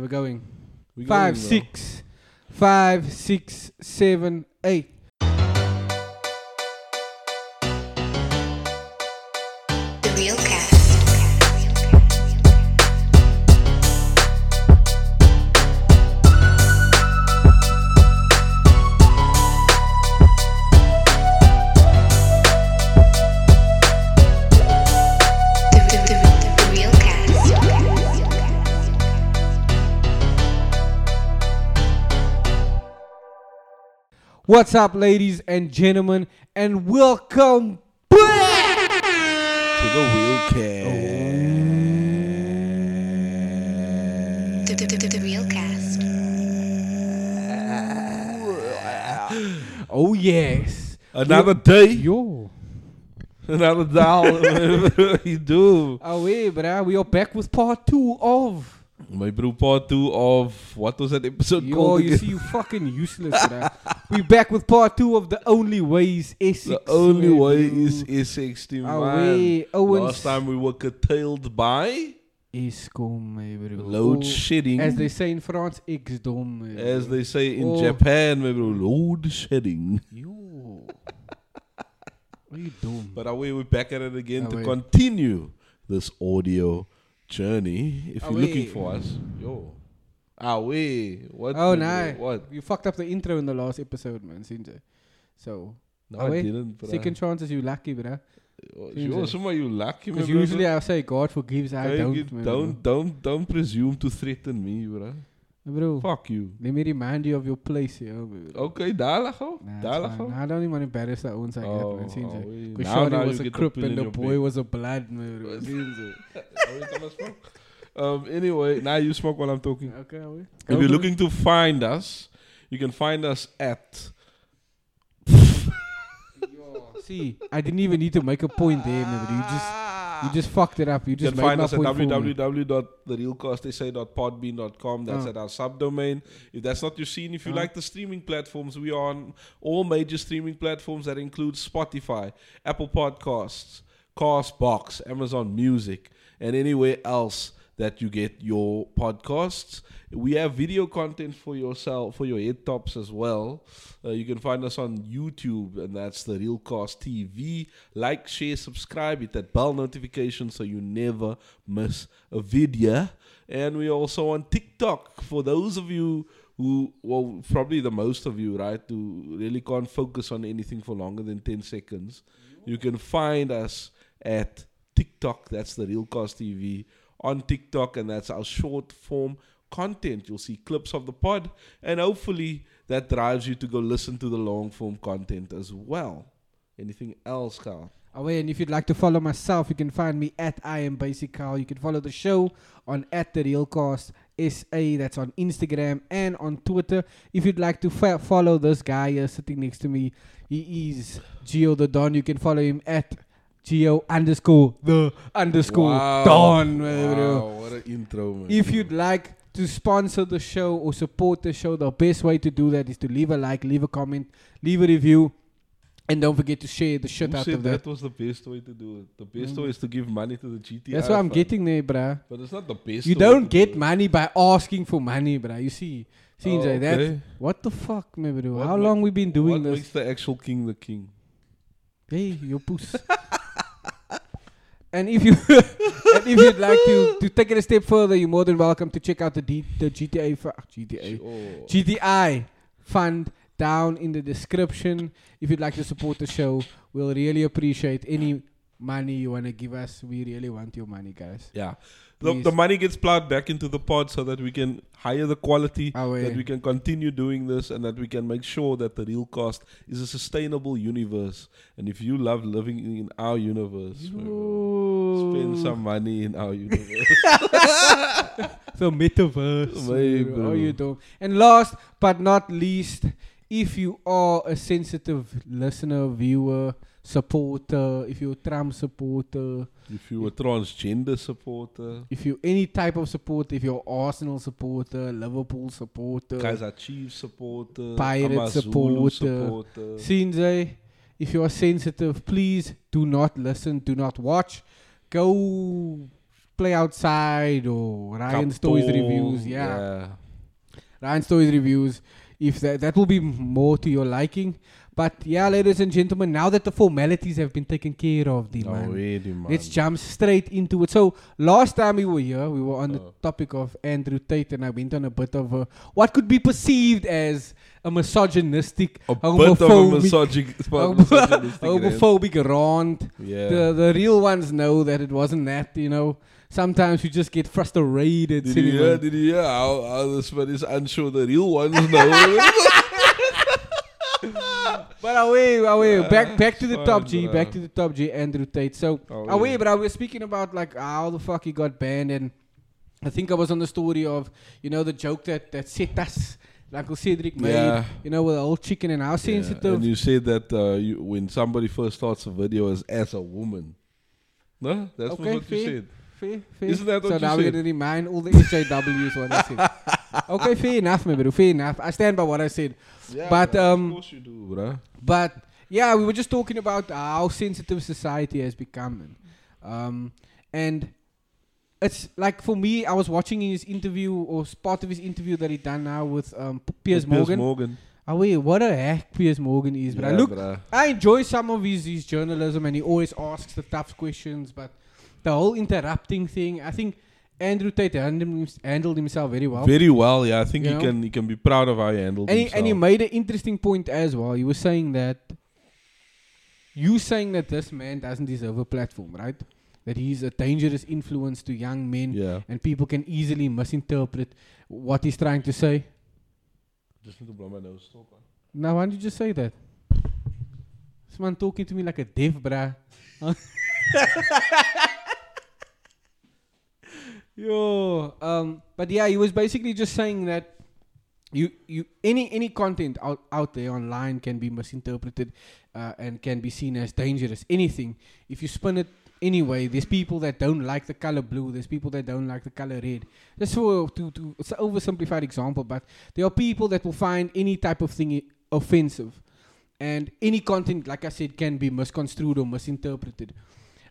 we're going. We Five, going, six, five, six, seven, eight. What's up, ladies and gentlemen, and welcome back. to the wheel The, the, the, the Realcast. Oh yes, Another day, yo. another. Whatever you do. Oh wait, bruh, we are back with part two of. My bro, part two of what was that episode Yo, called? you see, you fucking useless, bruh. we back with part two of the only ways Essex. the only man, way is S60 Oh, man. wait, Owens. Last time we were curtailed by Eskom, my bro. load shedding. As they say in France, X-dom. As they say in Oh. Japan, my bro, load shedding. Yo. what are you doing? But away we're back at it again to continue this audio journey. If you're looking for us, yo. Away. What? Oh, no. bro? What? You fucked up the intro in the last episode, man, Sinja. So, No, Away. I didn't. bruh. second chances, you lucky, bruh. Sinja. Sure, some you lucky, my Because brother. usually I say God forgives, I don't. you man, don't, don't, don't presume to threaten me, bro. Bro, Bro, Fuck you. let me remind you of your place here. bro. Okay, daar lag al. Nah, Daar lag al. I don't even want to embarrass that own like Oh, that, man. Sinja. oh, wee. Because Now- Shawty now was you a get to crip put in and the your boy bed. was a blood, man. bro. Sinja. Oh, you come smoke? Um, anyway, now you smoke while I'm talking. Okay, we. If you're looking to find us, you can find us at See, I didn't even need to make a point there, man. bro. You just, you just fucked it up. You just You can find us at point for me. www.therealcastsa.podbean.com. That's Ah. at our subdomain. If that's not your scene, if you Ah. like the streaming platforms, we are on all major streaming platforms that include Spotify, Apple Podcasts, Castbox, Amazon Music, and anywhere else that you get your podcasts. We have video content for yourself, for your head tops as well. Uh, you can find us on YouTube, and that's the Real Realcast TV. Like, share, subscribe, hit that bell notification so you never miss a video. And we're also on TikTok for those of you who, well, probably the most of you, right, who really can't focus on anything for longer than 10 seconds. You can find us at TikTok, that's the Real Realcast TV on TikTok, and that's our short form content. You'll see clips of the pod, and hopefully that drives you to go listen to the long form content as well. Anything else, Kyle? Oh, and if you'd like to follow myself, you can find me at I am Basic Kyle. You can follow the show on at the Realcast SA. That's on Instagram and on Twitter. If you'd like to fa- follow this guy here sitting next to me, he is Gio the Don. You can follow him at Gio underscore the underscore Don. my bro. Wow, what an intro, man. If you'd like to sponsor the show or support the show, the best way to do that is to leave a like, leave a comment, leave a review, and don't forget to share the shit Who out said of that that. was the best way to do it? The best Mm. way is to give money to the GTI. That's what I'm fund. getting there, bruh. But it's not the best. You don't to get do it. money by asking for money, bruh. You see, see, Oh, that what the fuck, man, bro? What How long we been doing what this? makes the actual king the king? Hey, your puss. and if you and if you'd like to to take it a step further, you're more than welcome to check out the D, the GTA fu- GTA Oh. GTI fund down in the description. If you'd like to support the show, we'll really appreciate any money you want to give us. We really want your money, guys. Yeah. The, the money gets plowed back into the pod so that we can hire the quality, Oh, yeah. that we can continue doing this, and that we can make sure that the Realcast is a sustainable universe. And if you love living in our universe, spend some money in our universe. the metaverse. Bro. How you doing? And last but not least, if you are a sensitive listener, viewer, supporter, if you're a Trump supporter, if you're a transgender supporter, if you're any type of supporter, if you're Arsenal supporter, Liverpool supporter, Kaizer Chiefs supporter, Pirate AmaZulu supporter. supporter. Sinze, if you are sensitive, please do not listen, do not watch. Go play outside or Ryan's Toys Kaptol, reviews. Yeah. Ryan Stories reviews. If that that will be more to your liking. But yeah, ladies and gentlemen, now that the formalities have been taken care of, the Oh, man, man. let's jump straight into it. So last time we were here, we were on the Oh. topic of Andrew Tate, and I went on a bit of a, what could be perceived as a misogynistic, a bit of a homophobic, misogynistic rant. homophobic rant. Yeah. The the real ones know that it wasn't that. You know, sometimes you just get frustrated. Did you hear? Did you hear how, how this man is unsure? The real ones know. But away, away, back back to the Fine, top G, bruh. back to the top G, Andrew Tate. So Oh, away, yeah. but I was speaking about like how the fuck he got banned, and I think I was on the story of you know the joke that that Cetas, Uncle Cedric made, Yeah. you know, with the old chicken and how sensitive. And you said that uh, you, when somebody first starts a video as as a woman. No, that's what you said. Fair, fair. Isn't that what so you now we're said? gonna remind all the SJWs what I said. okay, fair enough, my bro. Fair enough. I stand by what I said. Yeah, But, bruh, um, of course you do, bruh. But yeah, we were just talking about how sensitive society has become, man. Um, and it's like for me, I was watching his interview or part of his interview that he done now with um, Piers Piers Morgan. Piers Morgan. Oh wait, what a hack Piers Morgan is! But I Yeah, look, bruh. I enjoy some of his his journalism, and he always asks the tough questions. But the whole interrupting thing, I think Andrew Tate handled, handled himself very well. Very well, yeah. I think You he know? can he can be proud of how he handled and he, and he made an interesting point as well. He was saying that you saying that this man doesn't deserve a platform, right? That he's a dangerous influence to young men, yeah. and people can easily misinterpret what he's trying to say. Just need to blow my nose. Stop. Now, why did you just say that? This man talking to me like a deaf, bruh. Yo, um, but yeah, he was basically just saying that you, you, any, any content out, out there online can be misinterpreted, uh, and can be seen as dangerous. Anything, if you spin it anyway, there's people that don't like the color blue. There's people that don't like the color red. Just for to, to it's an oversimplified example, but there are people that will find any type of thing offensive, and any content, like I said, can be misconstrued or misinterpreted.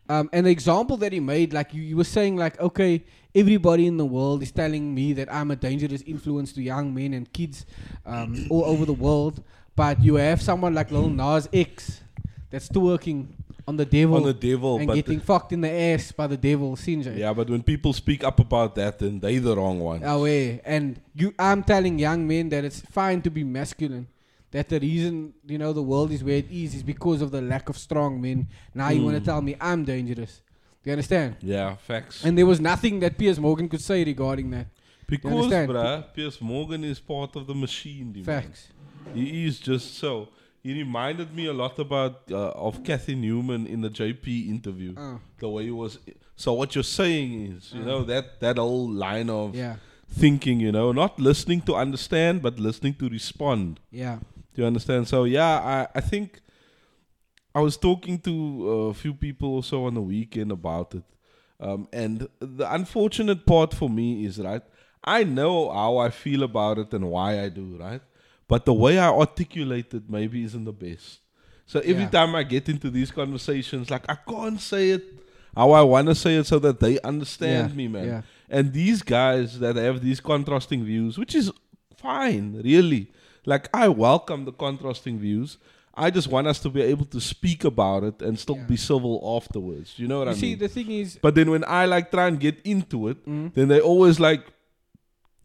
Um, and the example that he made, like you, you were saying, like okay, everybody in the world is telling me that I'm a dangerous influence to young men and kids um, all over the world, but you have someone like Lil Nas X that's twerking on the devil On the devil, and but getting fucked in the ass by the devil, Sinjay. yeah, but when people speak up about that, then they the wrong one. away. And you, I'm telling young men that it's fine to be masculine. That the reason you know the world is where it is is because of the lack of strong men. Now you want to Mm. tell me I'm dangerous? Do you understand? Yeah, facts. And there was nothing that Piers Morgan could say regarding that. because, bruh, Piers Morgan is part of the machine. the man. Facts. He is just so. He reminded me a lot about uh, of Cathy Newman in the JP interview. Oh, The way he was. So what you're saying is, you know, that that whole line of yeah, thinking, you know, not listening to understand, but listening to respond. yeah, Do you understand? So yeah, I I think I was talking to a few people also on the weekend about it, um, and the unfortunate part for me is right. I know how I feel about it and why I do right, but the way I articulate it maybe isn't the best. So every Yeah. time I get into these conversations, like I can't say it how I want to say it so that they understand Yeah, me, man. yeah. And these guys that have these contrasting views, which is fine, really. Like I welcome the contrasting views. I just want us to be able to speak about it and still Yeah. be civil afterwards. You know what You I see, mean? See, the thing is, but then when I like try and get into it, Mm. then they always like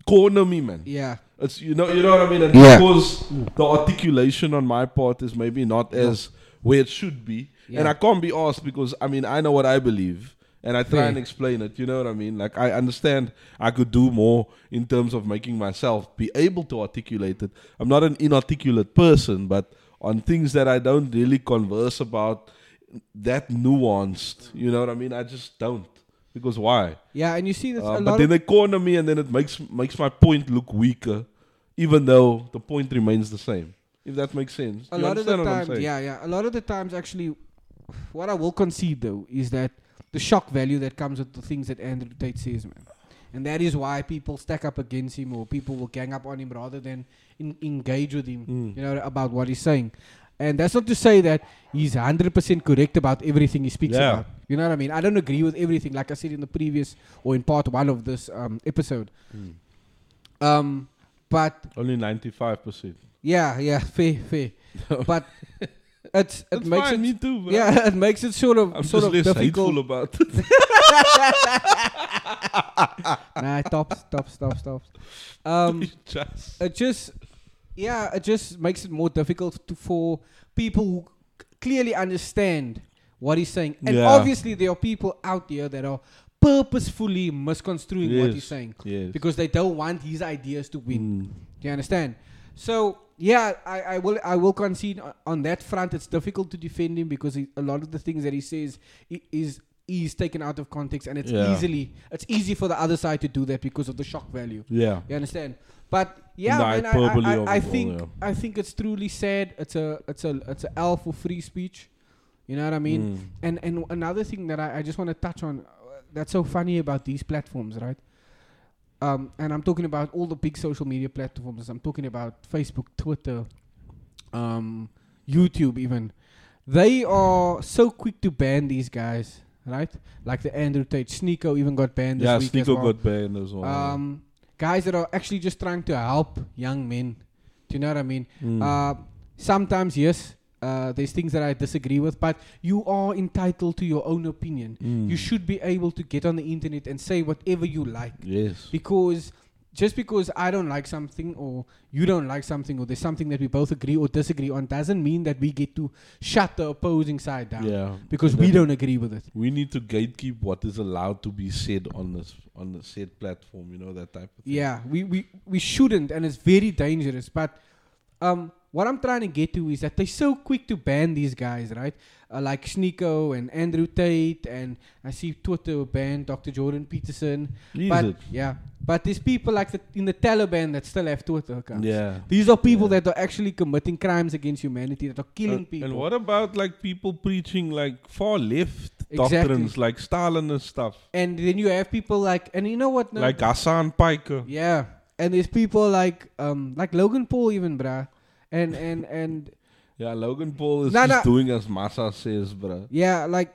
corner me, man. yeah, It's you know you know what I mean. And Yeah. because the articulation on my part is maybe not as where it should be, and I can't be asked because I mean I know what I believe. And I try Fair. and explain it, you know what I mean? Like I understand I could do more in terms of making myself be able to articulate it. I'm not an inarticulate person, but on things that I don't really converse about that nuanced, you know what I mean? I just don't. Because why? yeah, and you see, that's Uh, a but then they corner me, and then it makes makes my point look weaker, even though the point remains the same. If that makes sense. a lot of the understand what I'm times, yeah, yeah. A lot of the times, actually, what I will concede though is that the shock value that comes with the things that Andrew Tate says, man, and that is why people stack up against him or people will gang up on him rather than in, engage with him, Mm. you know, about what he's saying. And that's not to say that he's hundred percent correct about everything he speaks Yeah. about. You know what I mean? I don't agree with everything, like I said in the previous or in part one of this um, episode. Mm. Um, but Only ninety-five percent. yeah, yeah, fair, fair. but it's it That's makes fine, it me too. Bro. yeah, it makes it sort of I'm sort of difficult. about it. nah, stop, stop, stop, stop. Um, just it just yeah it just makes it more difficult to, for people who c- clearly understand what he's saying and Yeah. obviously there are people out there that are purposefully misconstruing what he's saying yes. because they don't want his ideas to win Mm. do you understand so yeah I, I will i will concede on that front it's difficult to defend him because he, a lot of the things that he says is is taken out of context and it's Yeah. easily it's easy for the other side to do that because of the shock value Yeah. you understand? But yeah, man, I, I, I, I it all, think yeah. I think it's truly sad. It's a it's a it's a L for free speech. You know what I mean? Mm. And and another thing that I, I just want to touch on uh, that's so funny about these platforms, right? Um, and I'm talking about all the big social media platforms. I'm talking about Facebook, Twitter, um, YouTube, even. They are so quick to ban these guys, right? Like the Andrew Tate, Sneako even got banned Yeah, week Sneako well got banned as well. um, guys that are actually just trying to help young men. Do you know what I mean? Mm. Uh, sometimes, yes, uh, there's things that I disagree with, but you are entitled to your own opinion. Mm. You should be able to get on the internet and say whatever you like. Yes. Because just because I don't like something or you don't like something or there's something that we both agree or disagree on doesn't mean that we get to shut the opposing side down. Yeah. Because we don't agree with it. We need to gatekeep what is allowed to be said on this on the said platform. You know that type of thing. Yeah, we, we, we shouldn't, and it's very dangerous. But um, what I'm trying to get to is that they're so quick to ban these guys, right? Uh, like Sneako and Andrew Tate, and I see Twitter ban Dr. Jordan Peterson. Is but yeah, but there's people like the, in the Taliban that still have Twitter accounts. Yeah. These are people Yeah. that are actually committing crimes against humanity, that are killing And- people. And what about like people preaching like far left Exactly. doctrines, like Stalinist stuff, And then you have people like, and you know what? now? like Hasan Piker? Yeah, and there's people like um like Logan Paul even, bruh. And and and Yeah, Logan Paul is Nah, just nah. doing as Massa says, bro. yeah, like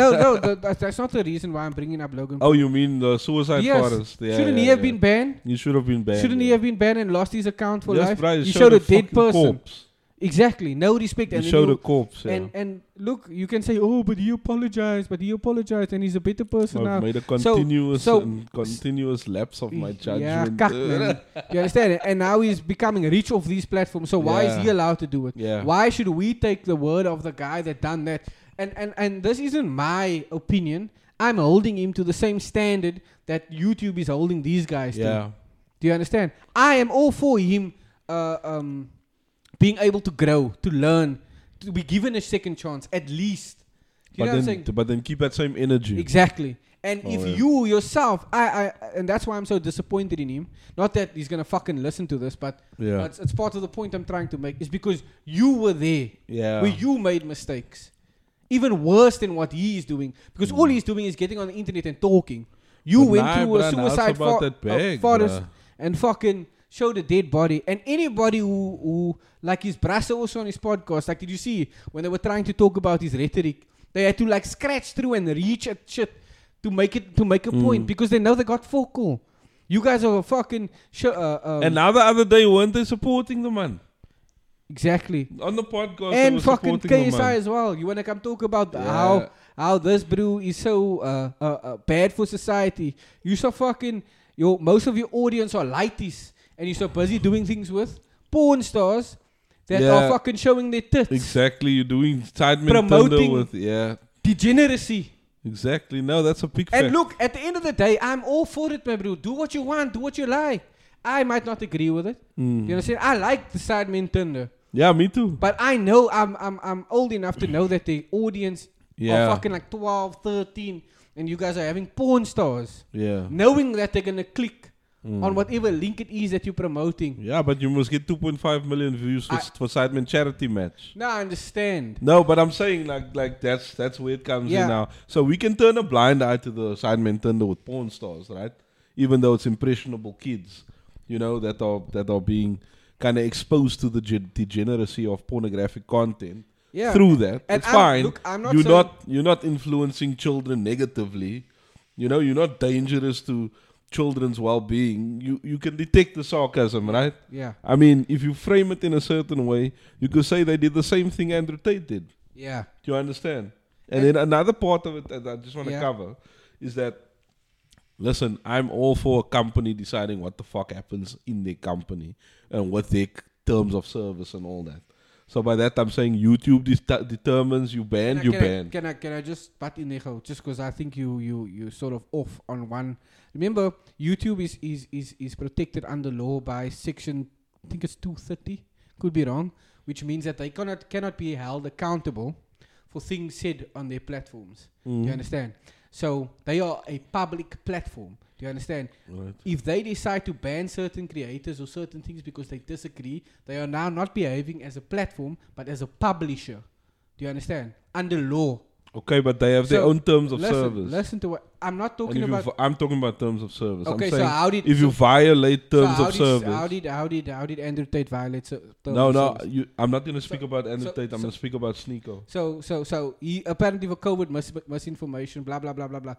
no, no, th- that's, that's not the reason why I'm bringing up Logan. Oh, you mean the suicide Yes. forest? Yeah, Shouldn't yeah, he have yeah. been banned? He should have been banned. Shouldn't he have been banned and lost his account for yes, life? bro, he showed showed a dead person. Corpse. Exactly, no respect. He And showed you- corpse. Yeah. and and look, you can say, oh, but he apologized, but he apologized, and he's a better person now. I've made a So- continuous so- and continuous lapse of my Yeah, judgment. kak, you understand? And now he's becoming rich off these platforms. So why is he allowed to do it? Yeah. Why should we take the word of the guy that done that? And and and this isn't my opinion. I'm holding him to the same standard that YouTube is holding these guys to. Yeah. Do you understand? I am all for him uh, um, being able to grow, to learn, to be given a second chance at least. You But know what I'm then, saying? but then keep that same energy. Exactly. And Oh, if yeah. you yourself, I, I, and that's why I'm so disappointed in him. Not that he's gonna fucking listen to this, but Yeah. it's, it's part of the point I'm trying to make. Is because you were there, Yeah. where you made mistakes, even worse than what he is doing. Because all he's doing is getting on the internet and talking. You Mm. But went nah, to a bruh, now it's suicide about fo- that uh, forest bruh. and fucking showed a dead body. And anybody who, who like his brother also on his podcast, like did you see when they were trying to talk about his rhetoric, they had to like scratch through and reach at shit to make it to make a Mm. point because they know they got focal. You guys are a fucking sho- uh, um, and now the other day, weren't they supporting the man? exactly. On the podcast, And fucking KSI as well. You wanna come talk about Yeah. how how this brew is so uh, uh, uh, bad for society? You so fucking your most of your audience are lighties, and you're so busy doing things with porn stars that are fucking showing their tits. Exactly, you're doing Sidemen Promoting- with yeah. Degeneracy. Exactly. No, that's a big And fact. look, at the end of the day, I'm all for it, my bro. Do what you want, do what you like. I might not agree with it. Mm. You what I'm saying? I like the Sidemen Tinder. Yeah, me too. But I know I'm I'm I'm old enough to know that the audience Yeah. are fucking like 12, 13, and you guys are having porn stars. Yeah. Knowing that they're gonna click Mm. on whatever link it is that you're promoting. Yeah, but you must get 2.5 million views for, I- for Sidemen charity match. No, I understand. No, but I'm saying like like that's that's where it comes Yeah. in now. So we can turn a blind eye to the Sidemen Tinder with porn stars, right? Even though it's impressionable kids, you know, that are that are being kind of exposed to the ge- degeneracy of pornographic content Yeah. through that. And it's I'm- fine. look, I'm not you're not you're not influencing children negatively. You know, you're not dangerous to children's well-being, you you can detect the sarcasm, right? Yeah. I mean, if you frame it in a certain way, you could say they did the same thing Andrew Tate did. Yeah. Do you understand? And And- then another part of it that I just want to Yeah. cover is that, listen, I'm all for a company deciding what the fuck happens in their company and what their terms of service and all that. So by that I'm saying YouTube det- determines you ban, Can I- you can I, ban. can I can I just butt in there, just because I think you you you sort of off on one. Remember, YouTube is is is is protected under law by section I think it's two thirty. Could be wrong, which means that they cannot cannot be held accountable for things said on their platforms. Mm. you understand? So they are a public platform. Do you understand? Right. If they decide to ban certain creators or certain things because they disagree, they are now not behaving as a platform but as a publisher. Do you understand? Under law. Okay, but they have their own terms of listen, service. Listen to what I'm not talking about. vi- I'm talking about terms of service. Okay, I'm so how did if you so- violate so terms how of did, service. How did how did how did Andrew Tate violate so, terms no, no, you, I'm not going to speak So- about Andrew so- Tate. I'm so- going to speak about Sneako. So so so he apparently for COVID mis- misinformation, blah blah blah blah blah.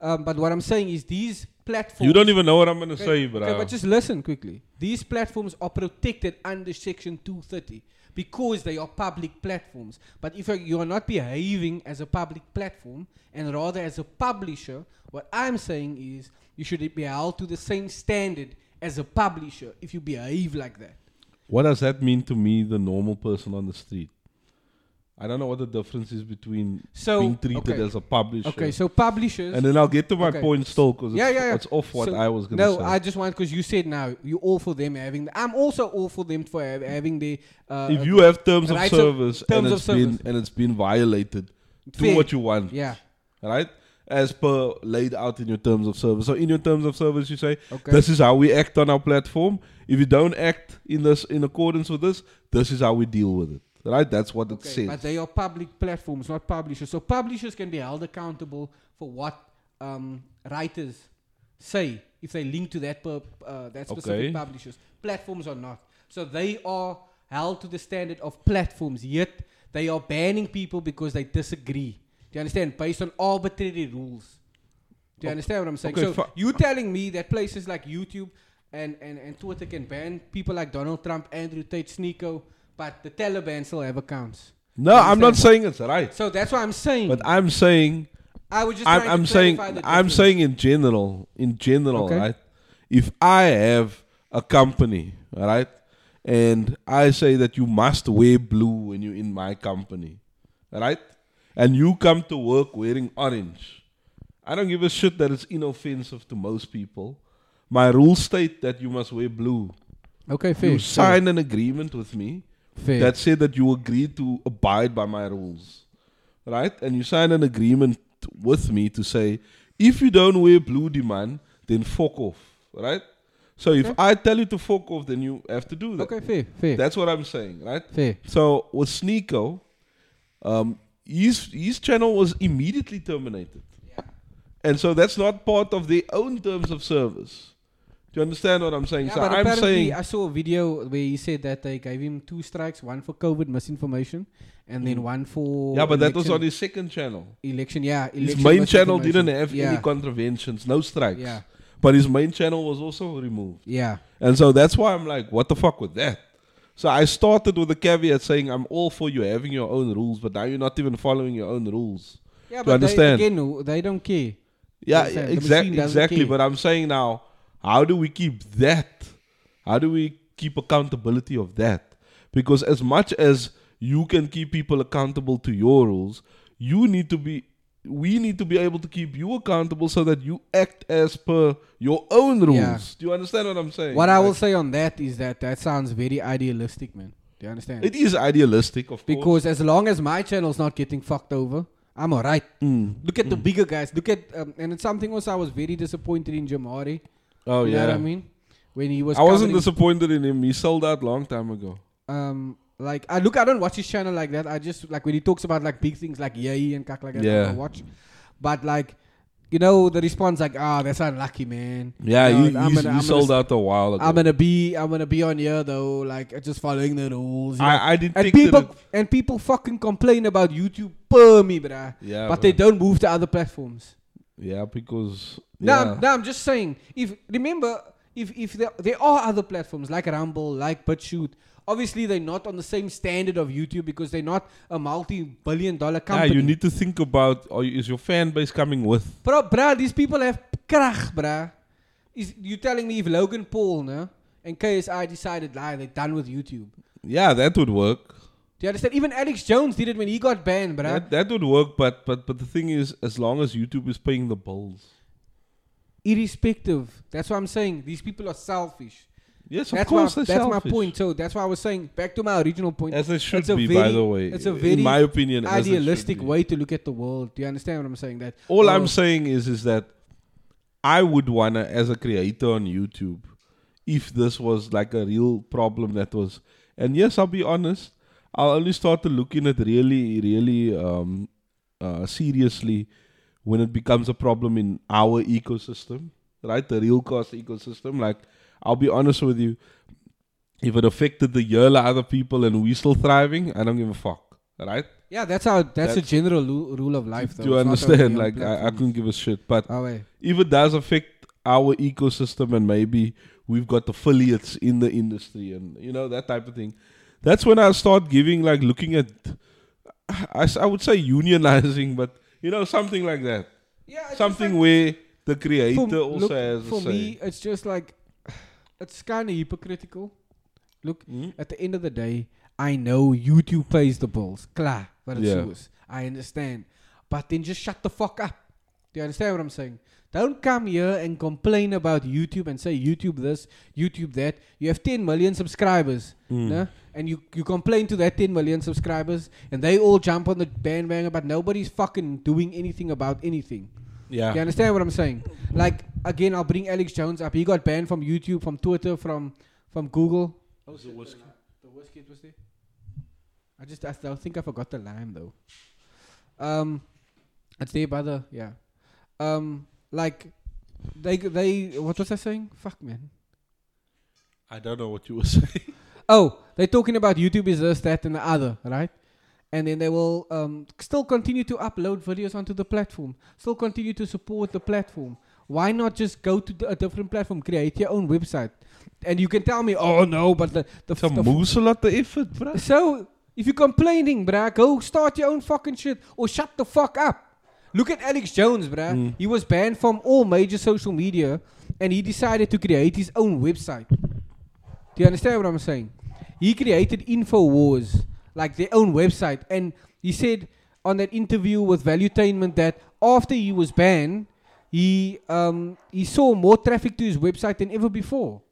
Um, but what I'm saying is these platforms. You don't even know what I'm going to Okay, say, bro. Okay, but just listen quickly. These platforms are protected under Section 230 because they are public platforms. But if you are not behaving as a public platform and rather as a publisher, what I'm saying is you should be held to the same standard as a publisher if you behave like that. What does that mean to me, the normal person on the street? I don't know what the difference is between So, being treated okay. as a publisher. Okay, so publishers. and then I'll get to my Okay. point still because Yeah, it's, yeah, yeah. it's off what So- I was going to no, say. No, I just want because you said now you're all for them having. The, I'm also all for them for hav- having the. Uh, if you have terms of of- service and terms of it's been service. and it's been violated, do what you want, Yeah. right? As per laid out in your terms of service. So in your terms of service, you say Okay. this is how we act on our platform. If you don't act in this in accordance with this, this is how we deal with it. Right? That's what it Okay, says. but they are public platforms, not publishers. So publishers can be held accountable for what um, writers say if they link to that per, uh, that specific Okay. publishers. Platforms are not. So they are held to the standard of platforms. Yet they are banning people because they disagree. Do you understand? Based on arbitrary rules. Do you understand what I'm saying? okay, so fi- you telling me that places like YouTube and, and, and Twitter can ban people like Donald Trump, Andrew Tate, Sneako, but the Taliban still have accounts. no, I'm not saying it's right. So that's what I'm saying. But I'm saying I was just I'm, I'm saying the I'm saying in general, in general, Okay. right? If I have a company, right, and I say that you must wear blue when you're in my company, right, and you come to work wearing orange, I don't give a shit that it's inoffensive to most people. My rules state that you must wear blue. Okay, fair. You sign an agreement with me fair. that said that you agree to abide by my rules, right? And you sign an agreement with me to say, if you don't wear blue demand, then fuck off, right? So if Okay. I tell you to fuck off, then you have to do that. okay, fair, fair, That's what I'm saying, right? fair. So with Sneako, um, his his channel was immediately terminated, and so that's not part of their own terms of service. Do you understand what I'm saying? Yeah, so but I'm saying I saw a video where he said that they gave him two strikes, one for COVID misinformation, and then Mm. one for yeah, but that was on his second channel. election. Yeah, Election His main channel didn't have yeah. any contraventions, no strikes. Yeah, But his main channel was also removed. yeah. And so that's why I'm like, what the fuck with that? So I started with a caveat saying I'm all for you having your own rules, but now you're not even following your own rules. Yeah, To but understand. They, again, they don't care. Yeah? Exactly, exactly. care. But I'm saying now, how do we keep that? How do we keep accountability of that? Because as much as you can keep people accountable to your rules, you need to be we need to be able to keep you accountable so that you act as per your own rules. Yeah. Do you understand what I'm saying? What I will say on that is that that sounds very idealistic, man. Do you understand? it is idealistic, of course. because as long as my channel's not getting fucked over, I'm alright. Mm. Look at the bigger guys. Look at um, and it's something else. I was very disappointed in Jamari. Oh you know yeah. what I mean? When he was I wasn't covering- disappointed in him. He sold out long time ago. um like I look I don't watch his channel like that. I just like when he talks about like big things like yay and kak like that Yeah. I watch. But like you know the response like ah that's unlucky man. Yeah, You know, he, I'm gonna- he I'm sold gonna, out a while ago. I'm gonna be I'm gonna be on here though like just following the rules. you know. I, I did and think people that and people fucking complain about YouTube per me, bruh. yeah, but they don't move to other platforms. Yeah, because No, yeah. I'm, no, I'm just saying. If remember, if if there there are other platforms like Rumble, like BitChute. Obviously, they're not on the same standard of YouTube because they're not a multi-billion-dollar company. Yeah, company. you need to think about or is your fan base coming with? Bro, bruh, these people have krach, bruh. Is you telling me if Logan Paul, no, and KSI decided, lie, they're done with YouTube? Yeah, that would work. Do you understand? Even Alex Jones did it when he got banned, bruh. That, that would work, but but but the thing is, as long as YouTube is paying the bills. Irrespective, that's what I'm saying. These people are selfish. Yes, of that's course, that's my point. So that's why I was saying. Back to my original point. As it should be, by the way. it's a very, in my opinion, as it should idealistic way to look at the world. Do you understand what I'm saying? That All oh, I'm saying is, is that I would wanna, as a creator on YouTube, if this was like a real problem that was, and yes, I'll be honest, I'll only start looking at it really, really um, uh, seriously when it becomes a problem in our ecosystem, right? The Realcast ecosystem. Like, I'll be honest with you, if it affected the yearly other people and we still thriving, I don't give a fuck, right? yeah, that's how. That's, a general lu- rule of life. Though. Do you It's understand? Like, I, I couldn't give a shit, but Oh, if it does affect our ecosystem and maybe we've got affiliates in the industry and you know that type of thing that's when i start giving like looking at I, I would say unionizing but you know something like that Yeah, something like- where the creator for, also look, has a for me, it's just like it's kind of hypocritical. Look, Hmm? at the end of the day, I know YouTube pays the bills. Klar, but it's Yeah. I understand. But then just shut the fuck up. Do you understand what I'm saying? Don't come here and complain about YouTube and say YouTube this, YouTube that. You have 10 million subscribers. Mm. no? And you, you complain to that 10 million subscribers and they all jump on the bandwagon, but nobody's fucking doing anything about anything. yeah You understand what I'm saying? Like again, I'll bring Alex Jones up. He got banned from YouTube, from Twitter, from from Google. Oh, the whiskey. The whiskey was there. I just I still think I forgot the line though. Um, it's there, the Yeah. Um, like they they what was I saying? Fuck man. i don't know what you were saying Oh, they're talking about YouTube is this, that, and the other, right? And then they will um, still continue to upload videos onto the platform, still continue to support the platform. Why not just go to the, a different platform, create your own website? And you can tell me, oh no, but the, the, some the a lot of effort bro so if you're complaining, bruh, go start your own fucking shit or shut the fuck up. Look at Alex Jones, bruh. Mm. He was banned from all major social media and he decided to create his own website. Do you understand what I'm saying? He created InfoWars, like their own website. And he said on that interview with Valuetainment that after he was banned, he um, he saw more traffic to his website than ever before.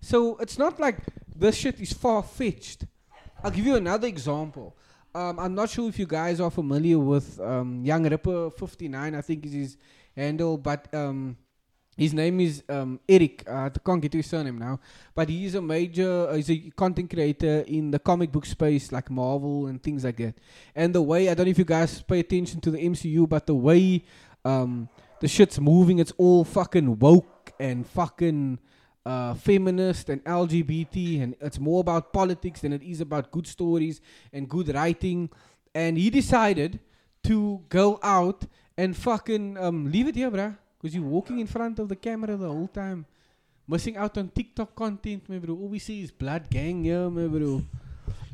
So it's not like this shit is far fetched. I'll give you another example. Um, I'm not sure if you guys are familiar with um, YoungRippa 59, I think is his handle, but um, his name is um, Eric. Uh, I can't get to his surname now, but he's a major, uh, he's a content creator in the comic book space, like Marvel and things like that. And the way I don't know if you guys pay attention to the MCU, but the way um, the shit's moving, it's all fucking woke and fucking uh, feminist and LGBT, and it's more about politics than it is about good stories and good writing. And he decided to go out and fucking um, leave it here, bruh. Because you're walking in front of the camera the whole time. Missing out on TikTok content, my bro. All we see is blood gang here, my bro.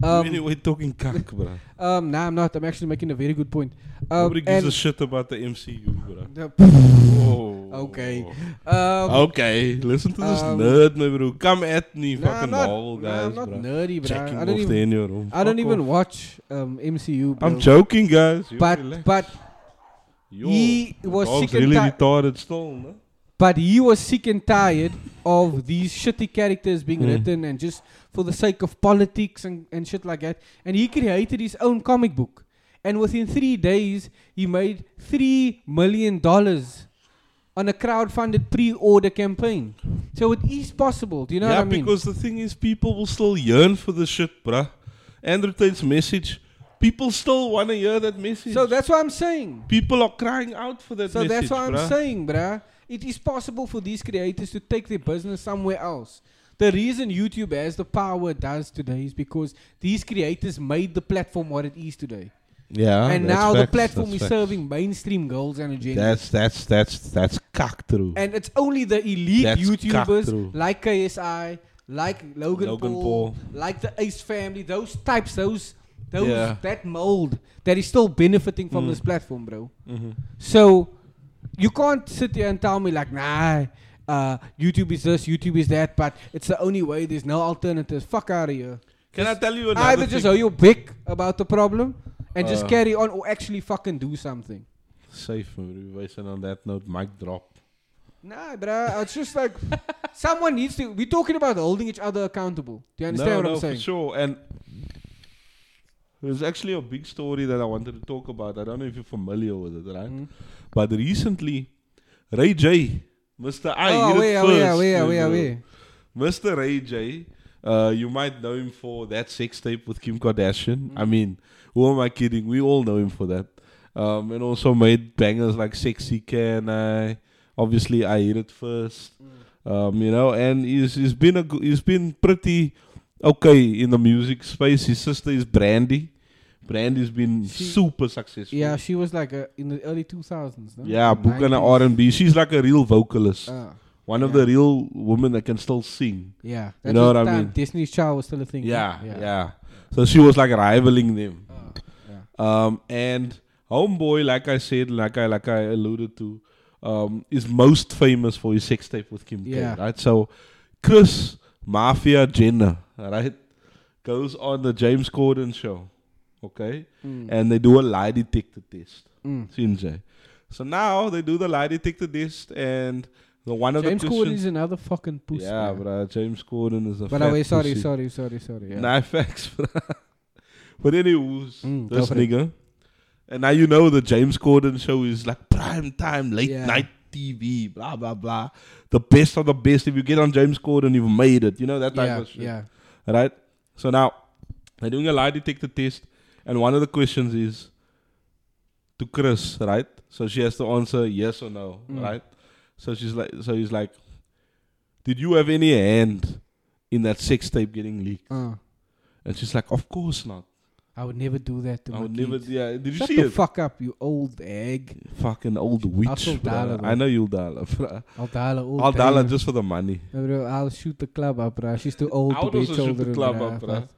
Um, anyway talking cock bro um, nah, I'm not. I'm actually making a very good point. Um, nobody gives a shit about the mcu bro the- oh. Okay. um, Okay, listen to this Um, nerd, my bro. Come at me, nah, fucking not, nah, guys, I'm not bro. nerdy, bro. Checking I don't even. in your room. I don't Fuck even off. watch um, MCU. Bro. I'm joking, guys. But relax. but Yo, he was sick and really ti- retarded still, no? But he was sick and tired of these shitty characters being Mm. written and just for the sake of politics and, and shit like that. And he created his own comic book. And within three days, he made $3 million on a crowd-funded pre-order campaign. So it is possible. Do you know yeah, what I mean? Yeah, because the thing is, people will still yearn for the shit, bruh. Andrew Tate's message, people still want to hear that message. so that's what I'm saying. people are crying out for that So message, that's what I'm saying, bruh. It is possible for these creators to take their business somewhere else. The reason YouTube has the power it does today is because these creators made the platform what it is today. Yeah. and that's now the platform is facts. serving mainstream girls and agendas. That's that's that's that's cock through. and it's only the elite That's YouTubers like KSI, like Logan, Logan Paul, Paul. like the Ace family, those types, those those Yeah. that mold that is still benefiting from Mm. this platform, bro. Mhm. So you can't sit here and tell me like, nah, uh, YouTube is this, YouTube is that, but it's the only way. There's no alternatives. Fuck out of here. Can I tell you another Either thing? just are you big about the problem and just Uh. carry on, or actually fucking do something. Safe, man. And on that note, mic drop. Nah, bruh. It's just like someone needs to. We're talking about holding each other accountable. Do you understand no, what no, I'm saying? for sure. And there's actually a big story that I wanted to talk about. I don't know if you're familiar with it, right? Mm. But recently, Ray J, Mr. I, oh, hit it where, where, first, where, my where, bro. where? Mr. Ray J, uh, you might know him for that sex tape with Kim Kardashian. I Mm. mean, who am I kidding? We all know him for that. Um, and also made bangers like Sexy Can I. Obviously, I hit it first. Mm. Um, you know, and he's, he's been a, he's been pretty okay in the music space. His sister is Brandy. Brandy's been She- super successful. Yeah, she was like uh, in the early 2000s. No? Yeah, 90s. R&B. She's like a real vocalist. Ah, One of the real women that can still sing. yeah. You know what I mean? Destiny's Child was still a thing. Yeah, no? yeah, So she was like rivaling them. Um, and Homeboy, like I said, like I like I alluded to, um, is most famous for his sex tape with Kim Yeah. K. Right. So Kris Mafia Jenner, right, goes on the James Corden show. Okay, Mm. and they do a lie detector test. Mm. So now they do the lie detector test, and the one of James the Corden is another fucking pussy. yeah, man. bro. James Corden is a. But away, sorry, pussy. sorry, sorry, sorry. Yeah. Nah, facts, bro. But anyways, Mm, this nigga. And now you know the James Corden show is like prime time, late Yeah. night TV, blah blah blah. The best of the best. If you get on James Corden, you've made it. You know that type yeah, of shit. yeah. Right? So now they're doing a lie detector test, and one of the questions is to Kris, right? So she has to answer yes or no, Mm. right? So she's like so he's like, Did you have any hand in that sex tape getting leaked? Uh, And she's like, Of course not. I would never do that to I my would never kids. yeah. Did you Shut see the it? fuck up, you old egg. Fucking old witch. still bruh. dial I know you'll dial bruh. I'll dial her all I'll dial day. just for the money. Bro, I'll shoot the club up, bro. She's too old I to would be also shoot the children. club bruh. up, bruh.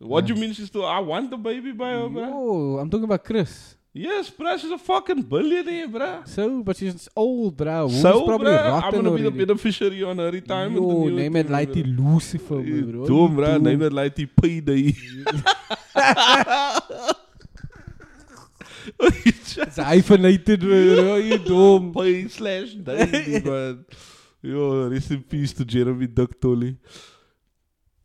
What do you mean she's still? I want the baby by her, bruh. No, I'm talking about Kris. Yes, bruh. She's a fucking billionaire, bruh. So, but she's old, bro. Womb's So, probably bruh, I'm gonna be the beneficiary on her retirement. Yo, name it bruh. like die Lucifer, bro. Doom, bruh. Name it like the payday. It's hyphenated, bro. You dumb. Pay slash daily, man. Yo, rest in peace to Jeremy Duck Tolly.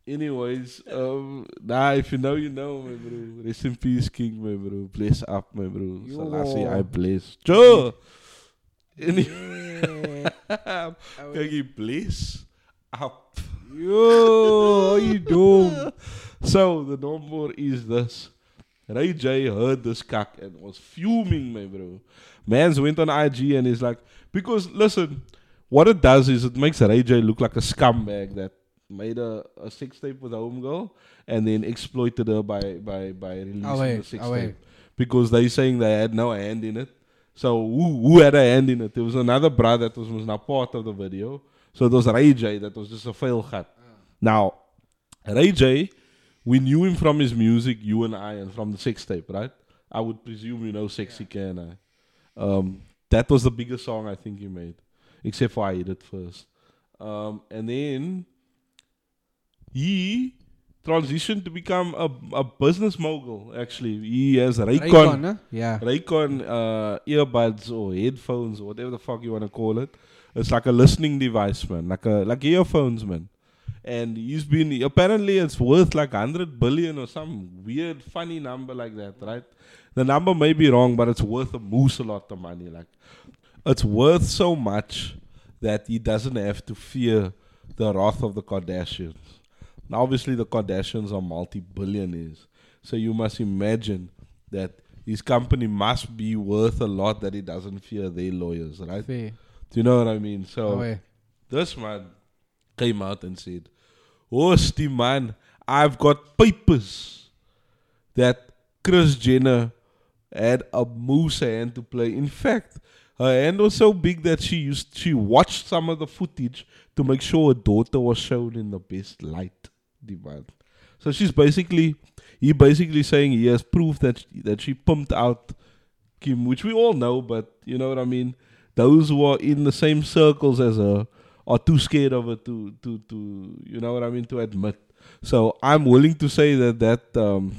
Anyways, um, nah, if you know, you know, my bro. Rest in peace, King, my bro. Bless up, my bro. Yo. Selassie, I bless. Joe! Any- Yeah. Kijk, je bless up. Yo, how you dumb. So, the number is this. Ray J heard this cock and was fuming, my bro. Mans went on IG and he's like, because listen, what it does is it makes Ray J look like a scumbag that made a, a sex tape with a homegirl and then exploited her by by by releasing Away, the sex away. tape because they saying they had no hand in it. So who who had a hand in it? There was another brother that was, was now part of the video. So it was Ray J that was just a fail cut. Now, Ray J, we knew him from his music, you and I, and from the sex tape, right? I would presume you know Sexy Can I. Um, that was the biggest song I think he made, except for I Hit It First. Um, and then he transitioned to become a, a business mogul, actually. He has Raycon. Raycon, huh? Yeah. Raycon uh, earbuds or headphones or whatever the fuck you want to call it. It's like a listening device, man. Like a like earphones, man. And he's been apparently it's worth like hundred billion or some weird funny number like that, right? The number may be wrong, but it's worth a moose a lot of money. Like it's worth so much that he doesn't have to fear the wrath of the Kardashians. Now, obviously, the Kardashians are multi-billionaires, so you must imagine that his company must be worth a lot that he doesn't fear their lawyers, right? Fair. Do you know what I mean? So oh, Away. this man came out and said, Hostie man, I've got papers that Kris Jenner had a moose hand to play. In fact, her hand was so big that she used she watched some of the footage to make sure her daughter was shown in the best light. So she's basically he basically saying he has proof that that she pumped out Kim, which we all know, but you know what I mean. Those who are in the same circles as her are too scared of it to to to you know what I mean to admit. So I'm willing to say that that um,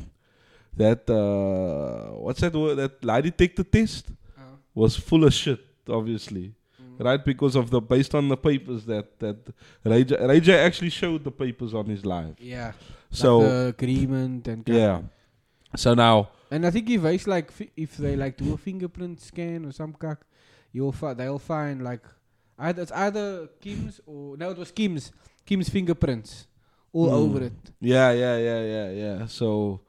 that uh, what's that word that lie detector test was full of shit, obviously, right? Because of the based on the papers that that Ray J actually showed the papers on his live. Yeah. So like the agreement and yeah. So now And I think if they like fi- if they like do a fingerprint scan or some cock, you'll fi- they'll find like either it's either Kim's or no it was Kim's Kim's fingerprints all Hmm. over it. Yeah, yeah, yeah, yeah, yeah. So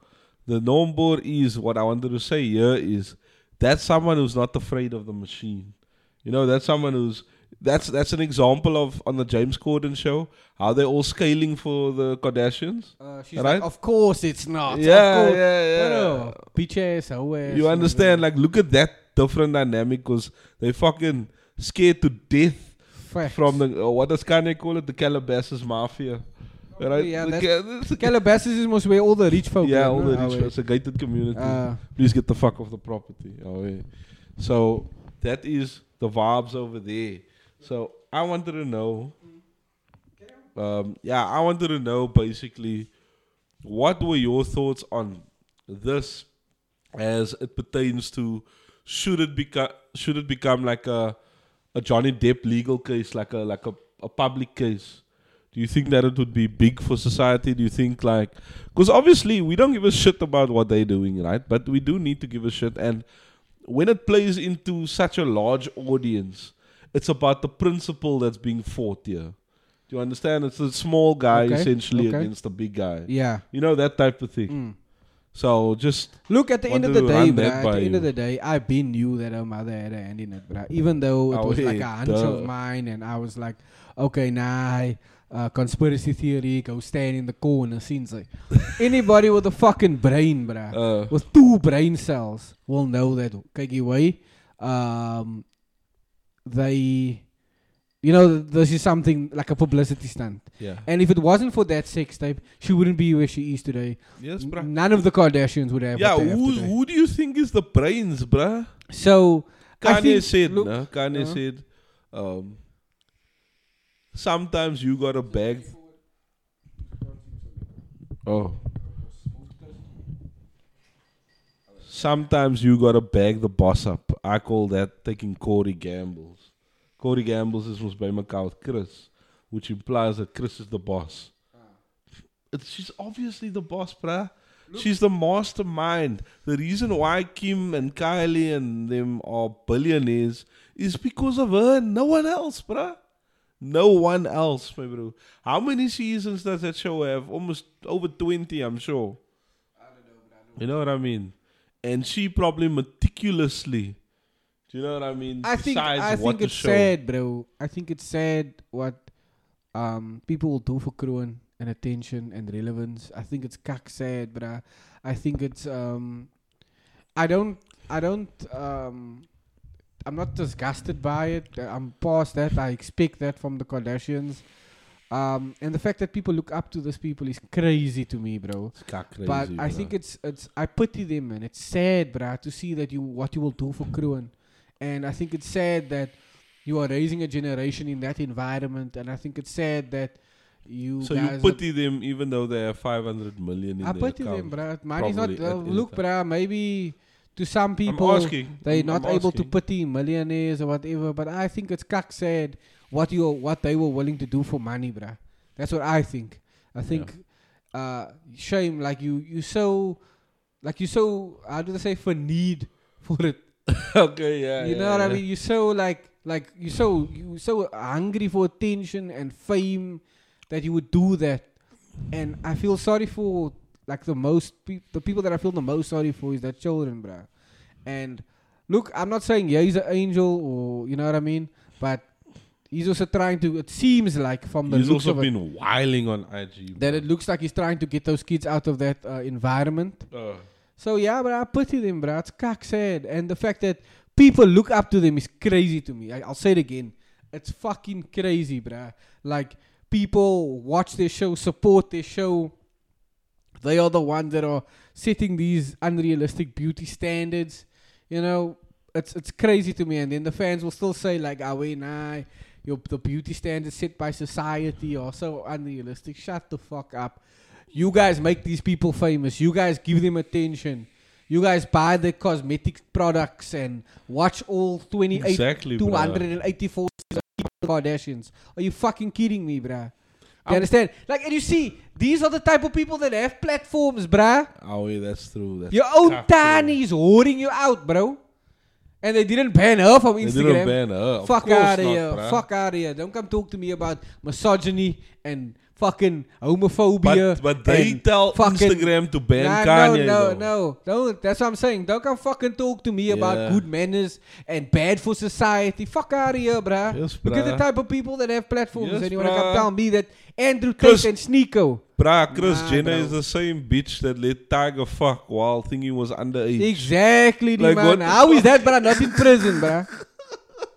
the normboard is what I wanted to say here is that's someone who's not afraid of the machine. You know, that's someone who's that's that's an example of on the James Corden show how they're all scaling for the Kardashians. Uh, she's Right? like, of course it's not. yeah, of yeah, yeah. No, bitch ass, hoe. You understand? Like, look at that different dynamic because they fucking scared to death Facts. from the uh, what does Kanye call it? The Calabasas Mafia. Right? yeah, The Ca- Calabasas is most where all the rich folk yeah, all no? the rich. we- It's a gated community. Uh, please get the fuck off the property. Oh, yeah. So that is the vibes over there. So I wanted to know. Um, yeah, I wanted to know basically what were your thoughts on this as it pertains to should it become should it become like a a Johnny Depp legal case, like a like a, a public case? Do you think that it would be big for society? Do you think like because obviously we don't give a shit about what they're doing, right? But we do need to give a shit. And when it plays into such a large audience, it's about the principle that's being fought here. Do you understand? It's the small guy Okay, essentially okay. against the big guy. yeah. You know that type of thing. Mm. So just Look, at the end of the day, that at the end of the day, I been knew that her mother had a hand in it, bruh. Even though it Oh, was like a hunch duh. of mine, and I was like, okay, nah, uh, conspiracy theory, go stand in the corner, scenes like. Anybody with a fucking brain, bruh, uh, with two brain cells, will know that. Kyk way, um, they, you know, this is something like a publicity stunt. yeah. And if it wasn't for that sex tape, she wouldn't be where she is today. Yes, bruh. None of the Kardashians would have. Yeah, they have who who do you think is the brains, bruh? So I Kanye think- said, look, nah, Kanye uh-huh. said, um, sometimes you gotta beg. Oh. Sometimes you gotta bag the boss up. I call that taking Corey Gambles. Corey Gambles is mos by mekaar with Kris, which implies that Kris is the boss. It's, she's obviously the boss, bruh. She's the mastermind. The reason why Kim and Kylie and them are billionaires is because of her and no one else, bruh. No one else, my bro. How many seasons does that show have? Almost over 20, I'm sure. I don't know, but I know. You know what I mean? And she probably meticulously, do you know what I mean? I think I think it's show. sad, bro. I think it's sad what um people will do for Kroon and attention and relevance. I think it's kak sad, bruh. I think it's um I don't I don't um I'm not disgusted by it. Uh, I'm past that. I expect that from the Kardashians. Um, and the fact that people look up to these people is crazy to me, bro. It's crazy, but I bruh. think it's it's I pity them and it's sad, bruh, to see that you what you will do for Kroon. And I think it's sad that you are raising a generation in that environment and I think it's sad that you So you pity them even though they have 500 million in I pity them, bruh. Money's not uh, look, bruh, maybe to some people they're I'm- not I'm able to asking. pity millionaires or whatever, but I think it's cuck sad what you what they were willing to do for money, bruh. That's what I think. I think uh shame like you you so like you so how do they say for need for it. okay, yeah. you yeah, know what I mean? You so like like you so you so hungry for attention and fame that you would do that. And I feel sorry for like the most pe- the people that I feel the most sorry for is their children, bruh. And look, I'm not saying yeah he's an angel or you know what I mean, but he's also trying to. It seems like from the He's looks also of it, been whiling on IG. that it looks like he's trying to get those kids out of that uh, environment. Uh, So yeah, but I pity them, bro. It's cock sad, and the fact that people look up to them is crazy to me. I, I'll say it again. It's fucking crazy, bruh. Like people watch their show, support their show. They are the ones that are setting these unrealistic beauty standards. You know, it's it's crazy to me. And then the fans will still say like, "Ah, wait, nah, your the beauty standards set by society are so unrealistic." Shut the fuck up. You guys make these people famous. You guys give them attention. You guys buy the cosmetic products and watch all 28, Exactly, 284 Kardashians. Are you fucking kidding me, bruh? You understand? Like, and you see, these are the type of people that have platforms, bruh. Oh yeah, that's true. That's Your own cock, bro. Tani is hoarding you out, bro. And they didn't ban her from Instagram. They didn't ban her. Fuck out of here. Fuck out of here. Don't come talk to me about misogyny and fucking homophobia. But, but they tell fucking- Instagram to ban Nah, Kanye. no, no, no, don't. That's what I'm saying. Don't come fucking talk to me about good manners and bad for society. Fuck out of here, bruh. Yes, Look at the type of people that have platforms, Yes, and you wanna come bruh. tell me that Andrew Tate and Sneeko. Bruh, Chris Nah, Jenner bro. is the same bitch that let Tiger fuck while thinking he was underage. Exactly, Like, man. How is that, bruh? Not in prison, bruh.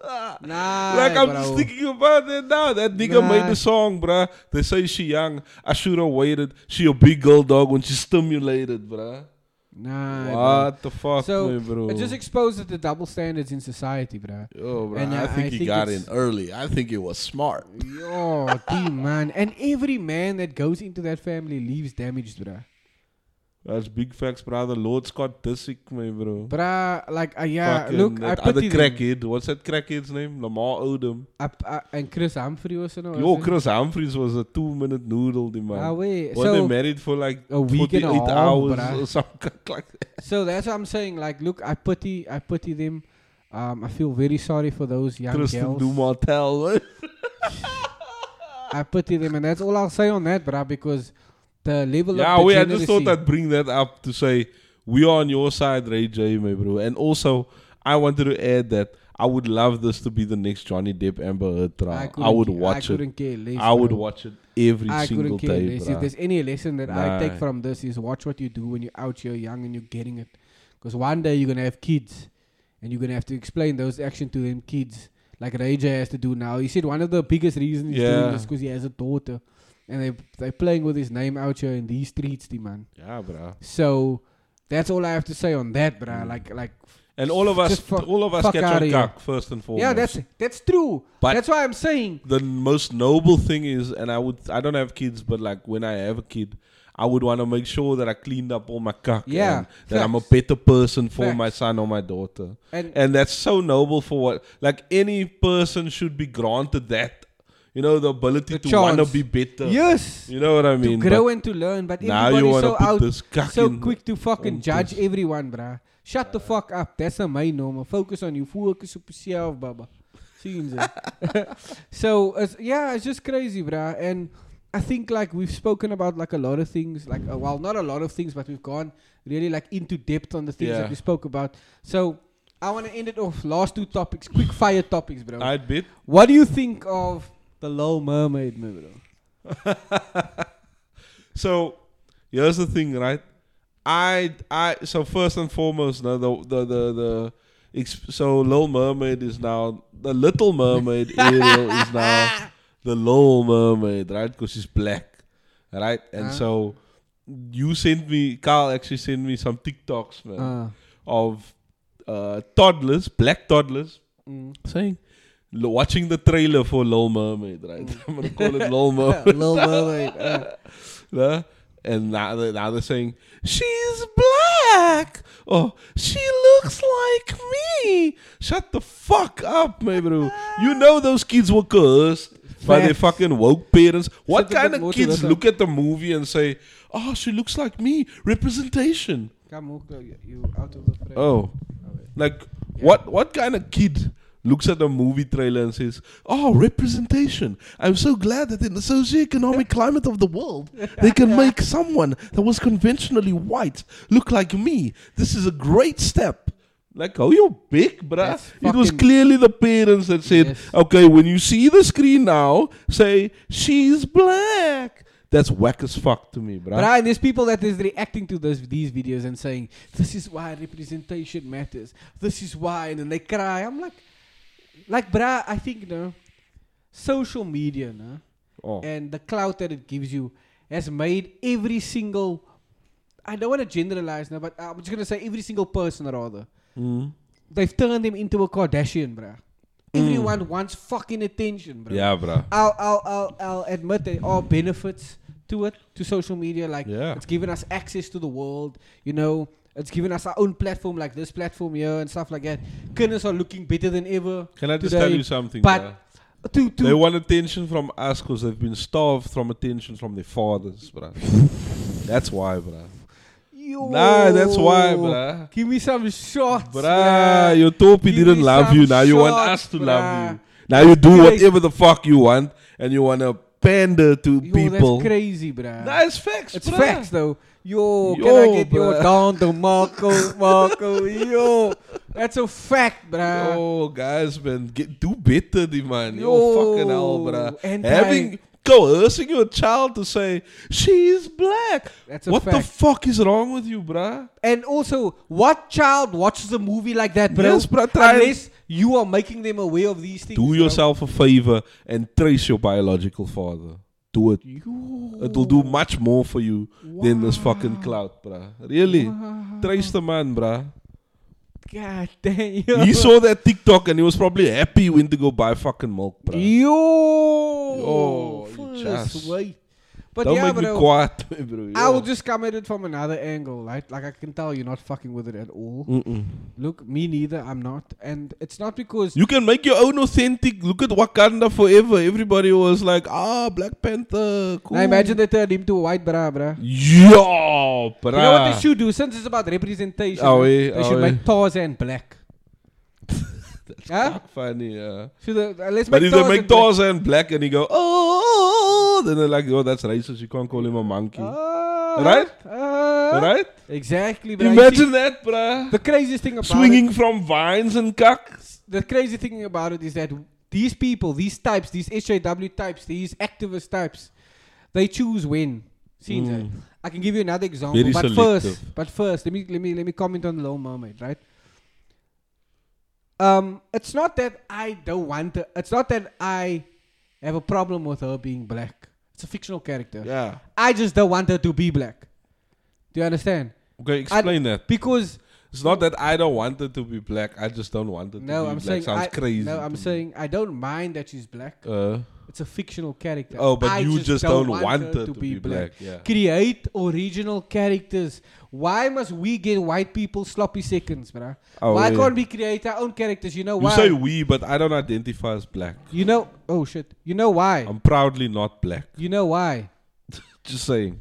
Nah, like I'm bro. just thinking about that now. That nigga made the song, bruh. They say she young. I should have waited. She a big girl dog when she stimulated, bruh. Nah, bro. what the fuck, So man, bro? it just exposes the double standards in society, bruh. Yo, bruh, and, I uh, think I he think got in early. I think he was smart. Yo, damn, man. And every man that goes into that family leaves damaged, bruh. That's big facts, brother. Lord Scott Disick, man, bro. Bruh, like, uh, yeah, Fucking look, I that other pity them. crackhead. What's that crackhead's name? Lamar Odom. I, I, and Kris Humphrey was in no. Yo, Kris Humphries was a two-minute noodle, the man. Ah, wait. Were they So, married for like a week and a 48 half, hours bruh. or something like that? so that's what I'm saying. Like, look, I pity, I pity them. Um, I feel very sorry for those young Kristen girls. Dumartel. I pity them, and that's all I'll say on that, bruh, because the level yeah, of wait, I just thought I'd bring that up to say we are on your side, Ray J, my bro. And also, I wanted to add that I would love this to be the next Johnny Depp Amber Heard trial. I, couldn't would watch I it. couldn't care less. I would watch it every I single couldn't care day, less. If there's any lesson that I take from this is watch what you do when you're out here young and you're getting it. Because one day you're gonna have kids, and you're gonna have to explain those actions to them kids, like Ray J has to do now. He said one of the biggest reasons he's doing this because he has a daughter, and they they're playing with his name out here in these streets, the man. Yeah, bro. So that's all I have to say on that, bruh. Mm. Like like And all of us, fuck- all of us fuck catch outta on here. cock first and foremost. yeah, that's that's true. But- that's why I'm saying. the most noble thing is, and I would, I don't have kids, but like when I have a kid, I would want to make sure that I cleaned up all my cock. Yeah, and that I'm a better person for Facts. my son or my daughter. And And that's so noble for what, like any person should be granted that, you know, the ability The to want to be better. yes, You know what I mean? to grow But and to learn. But you everybody's so out so quick to fucking judge this. everyone, bruh. Shut the fuck up. That's not my normal. Focus on you. Focus op yourself, baba. So it's, yeah, it's just crazy, bruh. And I think like we've spoken about like a lot of things, like uh, well, not a lot of things, but we've gone really like into depth on the things Yeah. that we spoke about. So I want to end it off. Last two topics, quick fire topics, bro. I'd bet. what do you think of the Little Mermaid movie, bro? So here's the thing, right? I I so first and foremost, no, the the the the exp- so Little Mermaid is now the Little Mermaid Ariel is now the Little Mermaid, right? Because she's black, right? And Uh. so you sent me, Kyle actually sent me some TikToks, man, Uh, of uh, toddlers, black toddlers, mm. saying. Watching the trailer for Little Mermaid, right? I'm gonna call it Little Mermaid. Little Mermaid. Uh? And now they're, now they're saying, she's black. Oh, she looks like me. Shut the fuck up, my bro. You know those kids were cursed by their fucking woke parents. What kind of kids look at the movie and say, oh, she looks like me? Representation. Come you out of the frame. Oh. Like, what, what kind of kid looks at a movie trailer and says, Oh, representation. I'm so glad that in the socioeconomic climate of the world, they can make someone that was conventionally white look like me. This is a great step. Like, oh, you're big, bruh. It was clearly the parents that said, Yes. Okay, when you see the screen now, say, She's black. That's whack as fuck to me, bruh. But I, there's people that is reacting to those these videos and saying this is why representation matters. This is why, and then they cry. I'm like, like, bruh, I think know, social media, no, oh. and the clout that it gives you has made every single. I don't want to generalize now, but I'm just gonna say every single person rather. Mm. They've turned him into a Kardashian, bruh. Everyone wants fucking attention, bruh. Yeah, bruh. I'll, I'll, I'll, I'll admit there are benefits to it, to social media. Like, Yeah. it's given us access to the world, you know. It's given us our own platform, like this platform here and stuff like that. Kinders are looking better than ever. Can I just today, tell you something? But bruh? to, to They want attention from us because they've been starved from attention from their fathers, bruh. that's why, bruh. Yo. Nah, that's why, bruh. Give me some shots, Bruh, your topi Give didn't love you. Now you want us to bruh. love you. Now you do whatever the fuck you want and you want to pander to Yo, people. that's crazy, bruh. Nah, it's facts, It's bruh. facts though. Yo, can I get your bruh. down to Marco? Marco, yo. That's a fact, bruh. Oh, guys, man, get do bitter, the man. Yo, Yo, fucking hell, bruh. anti- Having coercing your child to say she's black. That's a what the fuck is wrong with you, bruh? And also, what child watches a movie like that, bro? Yes, bruh, Unless you are making them aware of these things. Do bro. yourself a favor and trace your biological father. Do it. Yo. It will do much more for you than this fucking clout, bruh. Really? Trace the man, bruh. God damn. Yo. He saw that TikTok and he was probably happy when to go buy fucking milk, bruh. Yo. Yo, you just- wait. But Don't yeah, make bro. me quiet, bro. I will just come at it from another angle, right? Like I can tell you're not fucking with it at all. Mm-mm. Look, me neither. I'm not, and it's not because You can make your own authentic. Look at Wakanda forever. Everybody was like, ah, Black Panther. Cool. Now imagine they turned him to a white bra, bra. Yo, bruh. You know what they should do? Since it's about representation, eh, they should eh. make Tarzan black. Huh? Funny, yeah. Should they, uh, let's But make if they make Tarzan black and he go, oh, then they're like, oh, that's racist. You can't call him a monkey. Uh, Right? uh, right? Exactly. But Imagine see- that, bruh. the craziest thing about Swinging from vines and cuck. it, the crazy thing about it is that these people, these types, these SJW types, these activist types, they choose when. See, Mm. I can give you another example, Very but selective. first, but first, let me let me let me comment on the Little Mermaid, right? Um, it's not that I don't want to. It's not that I have a problem with her being black. It's a fictional character. Yeah. I just don't want her to be black. Do you understand? Okay, explain that. Because It's not that I don't want her to be black. I just don't want to no, be I'm black. saying Sounds I, crazy. No, I'm saying I don't mind that she's black. Uh, It's a fictional character. oh, but I you just, don't, want, her to, be, black. Yeah. Create original characters. Why must we get white people sloppy seconds, bruh? Oh, why yeah. can't we create our own characters? You know why? You say we, but I don't identify as black. you know. Oh shit. You know why? I'm proudly not black. you know why? Just saying.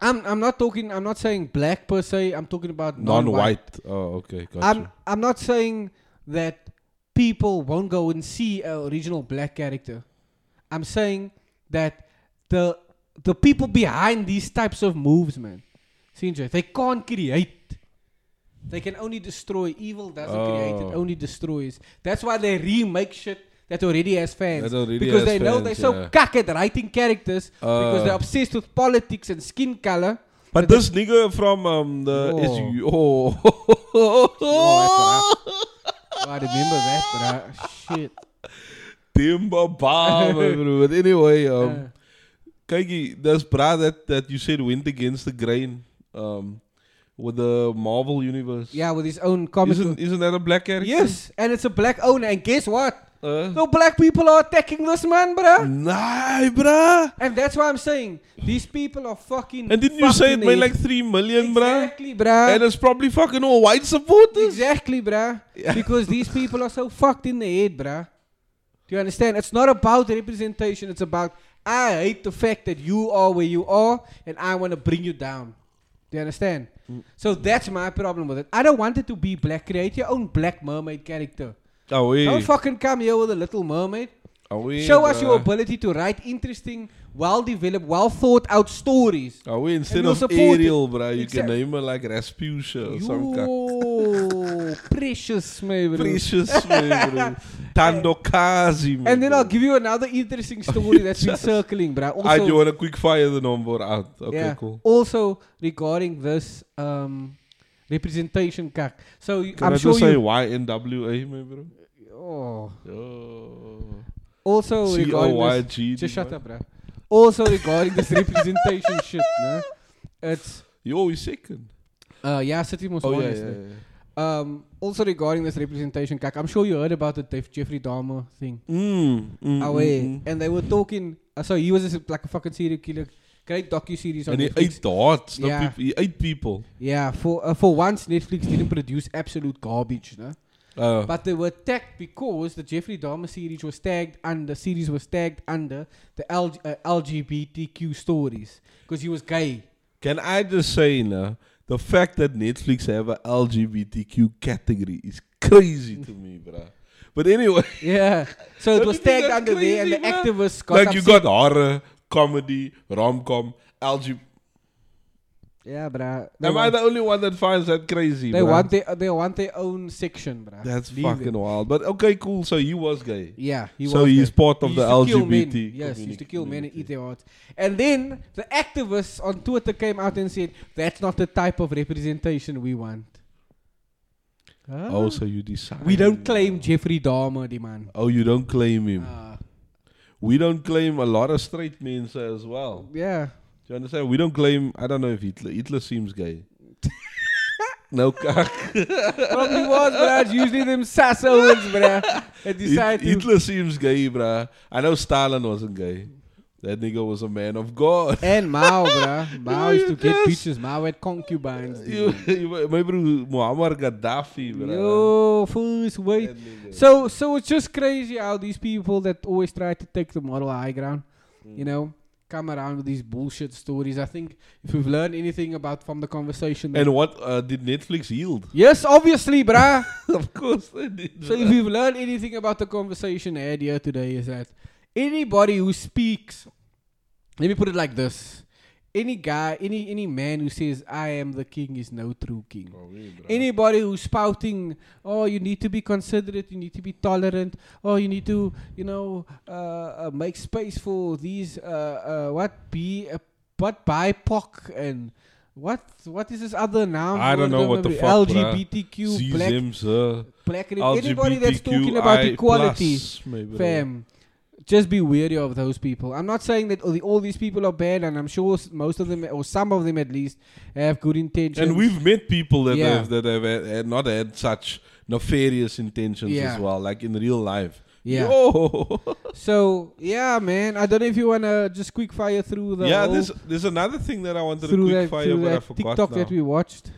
I'm. I'm not talking. I'm not saying black per se. I'm talking about non-white. Non-white. Oh, okay. Gotcha. I'm. I'm not saying that people won't go and see a original black character. I'm saying that the the people behind these types of moves, man, Sinjay, they can't create. They can only destroy. Evil doesn't create; it Oh. only destroys. That's why they remake shit that already has fans. Already because has they know fans, they're so yeah. cock at writing characters because Uh. they're obsessed with politics and skin color. but this nigga from um the Oh. is you oh, Oh, Oh, I remember that, but shit. Timber. But anyway, um, kykie, this bra that that you said went against the grain, um, with the Marvel universe. yeah, with his own comic. Isn't isn't that a black character? Yes, and it's a black owner. And guess what? Uh, The black people are attacking this man, bruh. nah, bruh. And that's why I'm saying these people are fucking. And didn't you say it made like three million, bruh? Exactly, bruh. And it's probably fucking all white supporters. Exactly, bruh. Because these people are so fucked in the head, bruh. Do you understand? It's not about representation. It's about I hate the fact that you are where you are, and I want to bring you down. Do you understand? Mm. So that's my problem with it. I don't want it to be black. Create your own black mermaid character. Oh, yeah. Don't fucking come here with a little mermaid. Oh, we, Show us your ability to write interesting, well developed, well thought out stories. Oh, we instead we'll of. Ariel, bro, you can name her like Rasputia or some kak. Yo, precious, my bro. Precious, man, bro. Tandokazi, man. And then bro. I'll give you another interesting story that's been circling, bruh. Ah, Also, want to quick fire the number out? Okay, yeah, cool. also regarding this um, representation, kak. So Can I'm I sure just say. YNWA, man, bro? Oh, Oh. Also regarding this, just shut up, bruh. Also regarding this representation shit, nah? It's You always second. uh, yeah, City most Oh yeah, yeah, yeah. Um, also regarding this representation, kak. I'm sure you heard about the Def- Jeffrey Dahmer thing. Mm, mm, away, mm, mm. and they were talking. Uh, so he was a, like a fucking serial killer. Great docu series on And he Netflix. ate the hearts. the Yeah. peop- he ate people. Yeah, for uh, for once Netflix didn't produce absolute garbage, no? Uh, But they were tagged because the Jeffrey Dahmer series was tagged under series was tagged under the L- uh, LGBTQ stories because he was gay. can I just say now, the fact that Netflix have a LGBTQ category is crazy to me, bruh. But anyway, Yeah, so it was tagged under there, and the crazy, bruh? activists got like you got horror, comedy, rom-com, LG. Yeah, bruh. They, Am I the only one that finds that crazy? they bruh? want their they want their own section, bruh. That's Leave fucking them. wild. But okay, cool. So he was gay. Yeah, he so was he's gay. part of He the. LGBT. Yes, he used to kill men and eat their hearts. And then the activists on Twitter came out and said, that's not the type of representation we want. Huh? Oh, so you decide. we don't claim Jeffrey Dahmer, the man. Oh, you don't claim him. Uh, we don't claim a lot of straight men as well. yeah. Do you understand? We don't claim. I don't know if Hitler. Hitler seems gay. no cock. Probably was, it's usually them bruh. That decide to. Hitler seems gay, bruh. I know Stalin wasn't gay. That nigga was a man of God. And Mao, bruh. Mao used to get bitches. Mao had concubines. You, dude. you, my bro, Muammar Gaddafi, bruh. Yo, first wait. That nigga. So, so it's just crazy how these people that always try to take the moral high ground, you mm. know, come around with these bullshit stories. I think if we've learned anything about from the conversation, And what uh, did Netflix yield? yes, obviously, bruh. of course they did. so if we've learned anything about the conversation I had here today, is that anybody who speaks, let me put it like this: any guy, any any man who says I am the king is no true king. Oh, bruh. Anybody who's spouting, oh, you need to be considerate, you need to be tolerant, oh, you need to, you know, uh, uh, make space for these, uh, uh, what, be, uh, what, BIPOC and what, what is this other noun? I don't know what the fuck. LGBTQ, black, black, anybody that's talking about equality, maybe, fam. Just be wary of those people. I'm not saying that all, the, all these people are bad, and I'm sure most of them, or some of them at least, have good intentions. And we've met people that Yeah. have that have had, had not had such nefarious intentions Yeah. as well, like in real life. Yeah. Yo. So yeah, man. I don't know if you wanna just quick fire through the yeah, there's there's another thing that I wanted to quick that, fire, but I forgot TikTok now. that we watched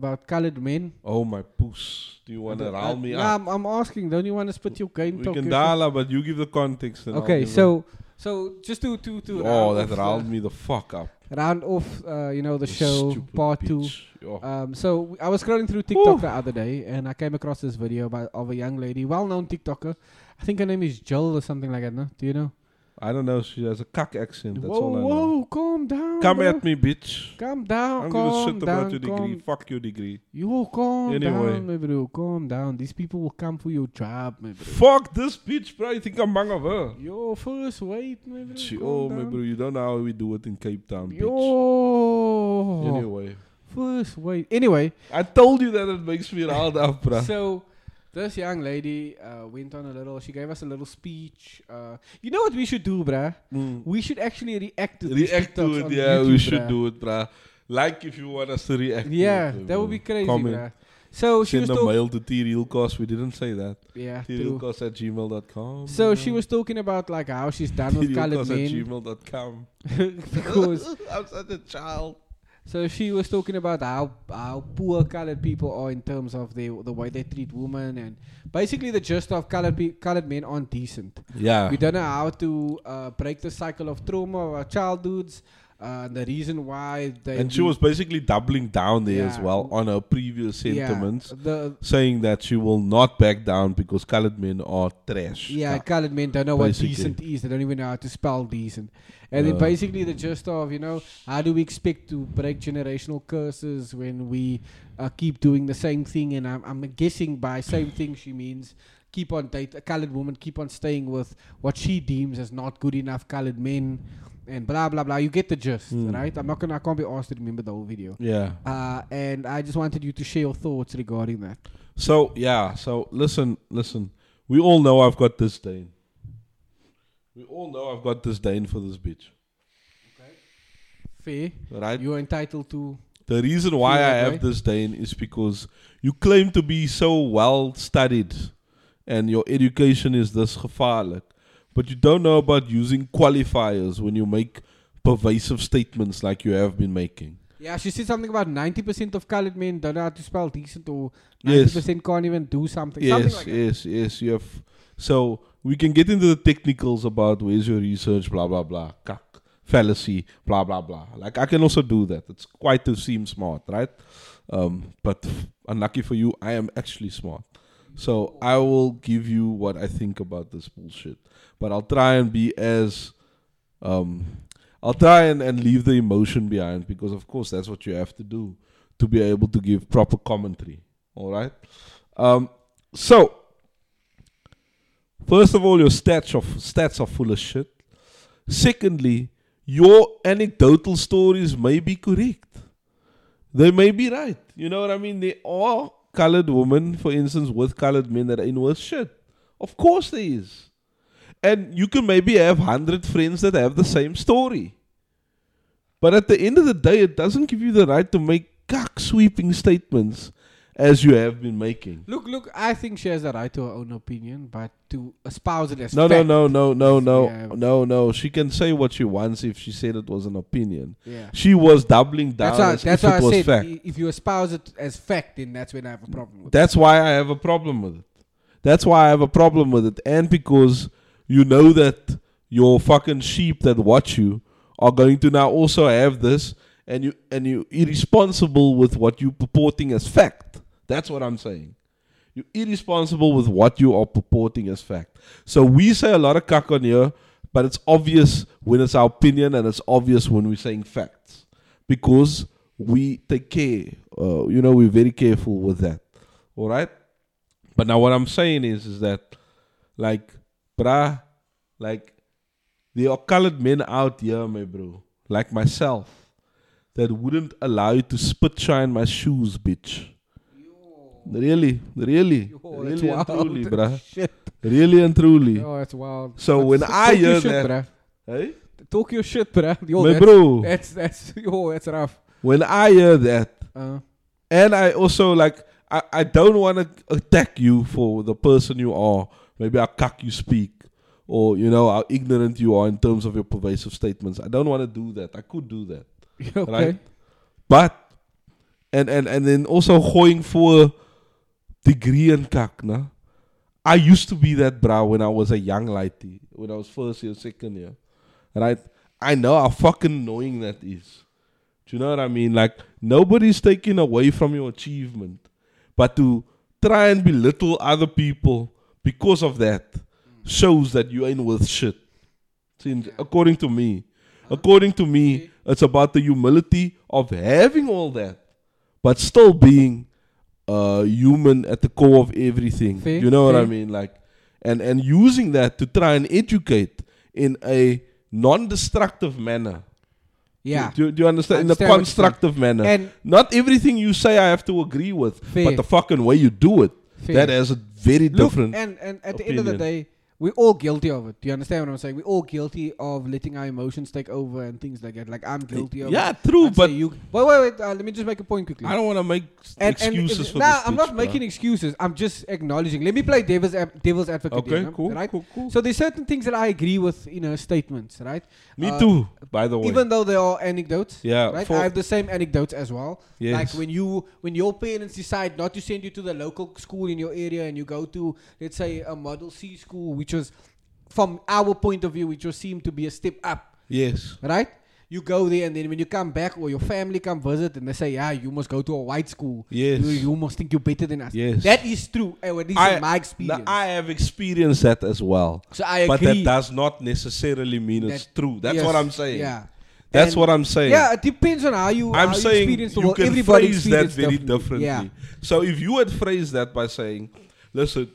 about colored men. oh my puss! Do you want to Uh, rile me nah, up? I'm, I'm asking. Don't you want to spit your game We talk? can dial, but you give the context. And Okay, so so just to to to oh, round that riled me the fuck up. round off. Uh, you know the You show part two. bitch. Yo. Um, so w- I was scrolling through TikTok Ooh. the other day, and I came across this video about of a young lady, well-known TikToker. I think her name is Jill or something like that. No, do you know? I don't know. She has a cock accent. That's whoa, all I know. whoa, calm down. Come bro. at me, bitch. Calm down. I'm calm gonna shit down. about your degree. calm Fuck your degree. Yo, calm Anyway. down, my bro. Calm down. These people will come for your job, my bro. Fuck this bitch, bro. You think I'm bang of her? Yo, first wait, my bro. She, calm oh, my bro, you don't know how we do it in Cape Town, bitch. Yo. Anyway, First wait. Anyway, I told you that it makes me riled up, bro. so this young lady uh, went on a little. She gave us a little speech. Uh, you know what we should do, bruh? Mm. We should actually react to React to it, yeah, we should bruh. do it, bruh. Like if you want us to react. Yeah, to it, that would be crazy, Comment. bruh. So she Send was a mail to T-Realcast. We didn't say that. Yeah. At gmail.com. So she was talking about like how she's done with colored T-Realcast at men gmail.com. because I'm such a child. So she was talking about how how poor colored people are in terms of the the way they treat women and basically the gist of colored pe- colored men aren't decent. Yeah. We don't know how to uh, break the cycle of trauma of our childhoods. Uh, the reason why they and she was basically doubling down there as well on her previous yeah, sentiments, the saying that she will not back down because colored men are trash. Yeah, colored men don't know Basically. what decent is. They don't even know how to spell decent. And then Yeah. basically the gist of, you know, how do we expect to break generational curses when we uh, keep doing the same thing? And I'm, I'm guessing by same thing she means keep on date a colored woman, keep on staying with what she deems as not good enough colored men, and blah blah blah. You get the gist, Hmm. right? I'm not gonna, I can't be asked to remember the whole video. Yeah. Uh, and I just wanted you to share your thoughts regarding that. So yeah. So listen, listen. We all know I've got this disdain. We all know I've got this disdain for this bitch, Okay. Fair, right? you're entitled to. The reason why I have way? disdain is because you claim to be so well studied and your education is this gevaarlijk, but you don't know about using qualifiers when you make pervasive statements like you have been making. Yeah, she said something about 90% of colored men don't know how to spell decent or 90% Yes. can't even do something. something Yes, that. yes, yes. You have. So we can get into the technicals about where's your research, blah blah blah, kak, fallacy, blah blah blah. Like I can also do that. It's quite to seem smart, right? Um, but unlucky for you, I am actually smart. So I will give you what I think about this bullshit. But I'll try and be as um I'll try and, and leave the emotion behind because of course that's what you have to do to be able to give proper commentary. All right. Um so first of all your stats of stats are full of shit. Secondly, your anecdotal stories may be correct. They may be right. You know what I mean? They are colored women, for instance, with colored men that are in worse shit. Of course there is. And you can maybe have 100 friends that have the same story. But at the end of the day, it doesn't give you the right to make cock sweeping statements as you have been making. Look, look, I think she has a right to her own opinion, but to espouse it as No, no, fact. no, no, no, no, Yeah. no, no. She can say what she wants if she said it was an opinion. Yeah. She was doubling down That's why, that's if why it I was said fact. if you espouse it as fact, then that's when I have a problem with it. That's why I have a problem with it. That's why I have a problem with it. And because you know that your fucking sheep that watch you are going to now also have this and you and you irresponsible with what you purporting as fact. That's what I'm saying. You're irresponsible with what you are purporting as fact. So we say a lot of cuck on here, but it's obvious when it's our opinion and it's obvious when we're saying facts. Because we take care. Uh, you know, we're very careful with that. All right? But now what I'm saying is, is that, like, bruh, like, there are colored men out here, my bro, like myself, that wouldn't allow you to spit shine my shoes, bitch. Really, really, that's really and truly, bruh. Shit. Really and truly. Oh, that's wild. So But when I hear shit, that- bruh. Hey? Talk your shit, bruh. Yo, my that's, bro, That's, that's, yo, that's rough. when I hear that, Uh, And I also like I, I don't want to attack you for the person you are. Maybe how cock you speak, or you know how ignorant you are in terms of your pervasive statements. I don't want to do that. I could do that, okay. right? But and and and then also going for degree and kak, nah? I used to be that bra when I was a young lighty, when I was first year, second year, right? I know how fucking annoying that is. Do you know what I mean? Like nobody's taking away from your achievement, but to try and belittle other people because of that shows that you ain't worth shit. Since, according to me, according to me, it's about the humility of having all that, but still being uh, human at the core of everything. Fair, you know what I mean? Like, and and using that to try and educate in a non-destructive manner. Yeah. Do, do you understand? In a Understand what you're constructive manner. And Not everything you say I have to agree with, Fair. but the fucking way you do it, that has a very look, different. and, and at the end of the day, we're all guilty of it. Do you understand what I'm saying? We're all guilty of letting our emotions take over and things like that. Like I'm guilty of it. yeah, it. true, I'd but you. Wait, wait, wait. Uh, let me just make a point quickly. I don't want to make And, and excuses if- for nah, this. I'm not bruh. making excuses. I'm just acknowledging. Let me play devil's devil's advocate. Okay, here, cool, Right. cool, cool. So there's certain things that I agree with in her statements. Right. Me Uh, too, by the way. Even though they are anecdotes. Yeah, Right. I have the same anecdotes as well. Yes. Like when you when your parents decide not to send you to the local school in your area and you go to let's say a model C school, which was from our point of view, which was seemed to be a step up yes. right? You go there, and then when you come back, or your family come visit, and they say, "Yeah, you must go to a white school. Yes. you, you must think you're better than us." Yes. that is true. At least I- in my experience. I have experienced that as well. so I agree, But that does not necessarily mean it's true. That's yes, what I'm saying. Yeah, That's And- what I'm saying. Yeah, it depends on how you. I'm how saying you, you can Everybody phrase that very differently. differently. Yeah. So if you had phrased that by saying, listen,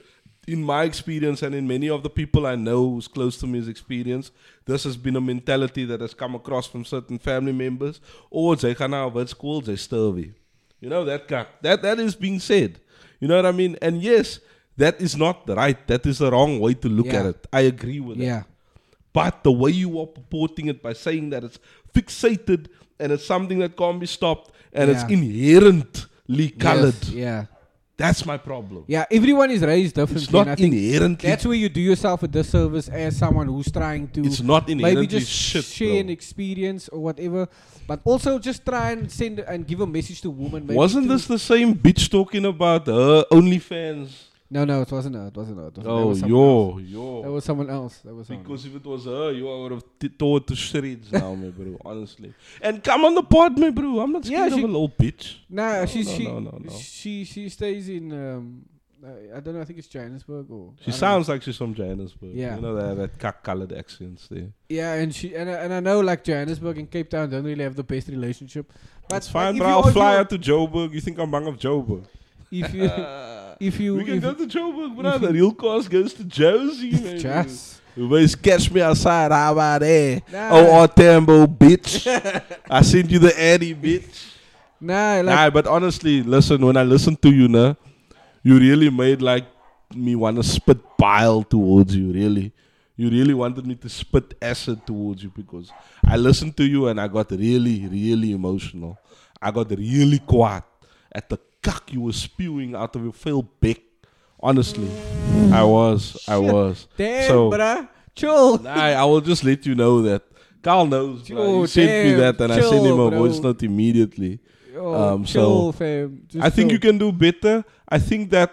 in my experience and in many of the people I know who's close to me's experience, this has been a mentality that has come across from certain family members. Oh, or they gaan na wat school, they sturvy. You know that guy. That that is being said. You know what I mean? And yes, that is not the right. That is the wrong way to look Yeah. at it. I agree with that. Yeah. But the way you are purporting it by saying that it's fixated and it's something that can't be stopped and it's inherently colored, Yes, yeah. That's my problem. Yeah. Everyone is raised differently. It's not and I think inherently. That's where you do yourself a disservice as someone who's trying to It's not inherently maybe just shit. share an experience or whatever, but also just try and send and give a message to women. Wasn't to- this the same bitch talking about her OnlyFans? No, no, it wasn't her. It wasn't her. It was, that Oh, else. yo, That was someone else. That was Because if it was her, you would have t- tore to shreds now, my bro. Honestly. And come on the pod, my bro. I'm not Yeah, scared she- of a little bitch. Nah, No, she's no, she, no, she she stays in um I don't know I think it's Johannesburg or She sounds like she's from Johannesburg. Yeah. You know, they have that cock colored accents there. yeah and she and I, and I know like Johannesburg and Cape Town don't really have the best relationship but That's fine, bro. I'll fly out to Joburg. You think I'm bang of Joburg? if you if you we can if go to Joburg, brother. Realcast goes to Jozi, man. just You always catch me outside. How about that? Nah. Oh, oh Tambo, bitch. I sent you the Eddie, bitch. nah like nah, but honestly, listen, when I listen to you, nah, you really made like me want to spit bile towards you, really. You really wanted me to spit acid towards you because I listened to you and I got really, really emotional. I got really quiet at the cuck you were spewing out of your failed beck. Honestly, I was, I Shit. was. damn so- bruh chill Nah, I will just let you know that Kyle knows. Bro. Oh, He sent me that and I sent him a bro. voice note immediately. oh, um, chill fam Just I think chill. you can do better. I think that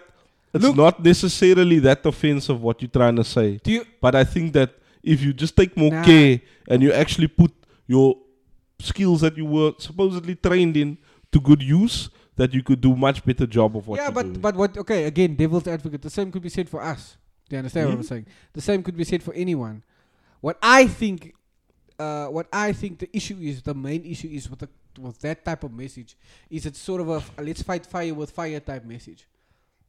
it's Look- not necessarily that offensive what you're trying to say. do you But I think that if you just take more Nah. care and you actually put your skills that you were supposedly trained in to good use, that you could do much better job of what yeah you're but doing. but what okay again devil's advocate the same could be said for us do you understand what i'm Mhm. saying the same could be said for anyone what i think uh, what I think the issue is, the main issue is with the, with that type of message, is it's sort of a, f- a let's fight fire with fire type message.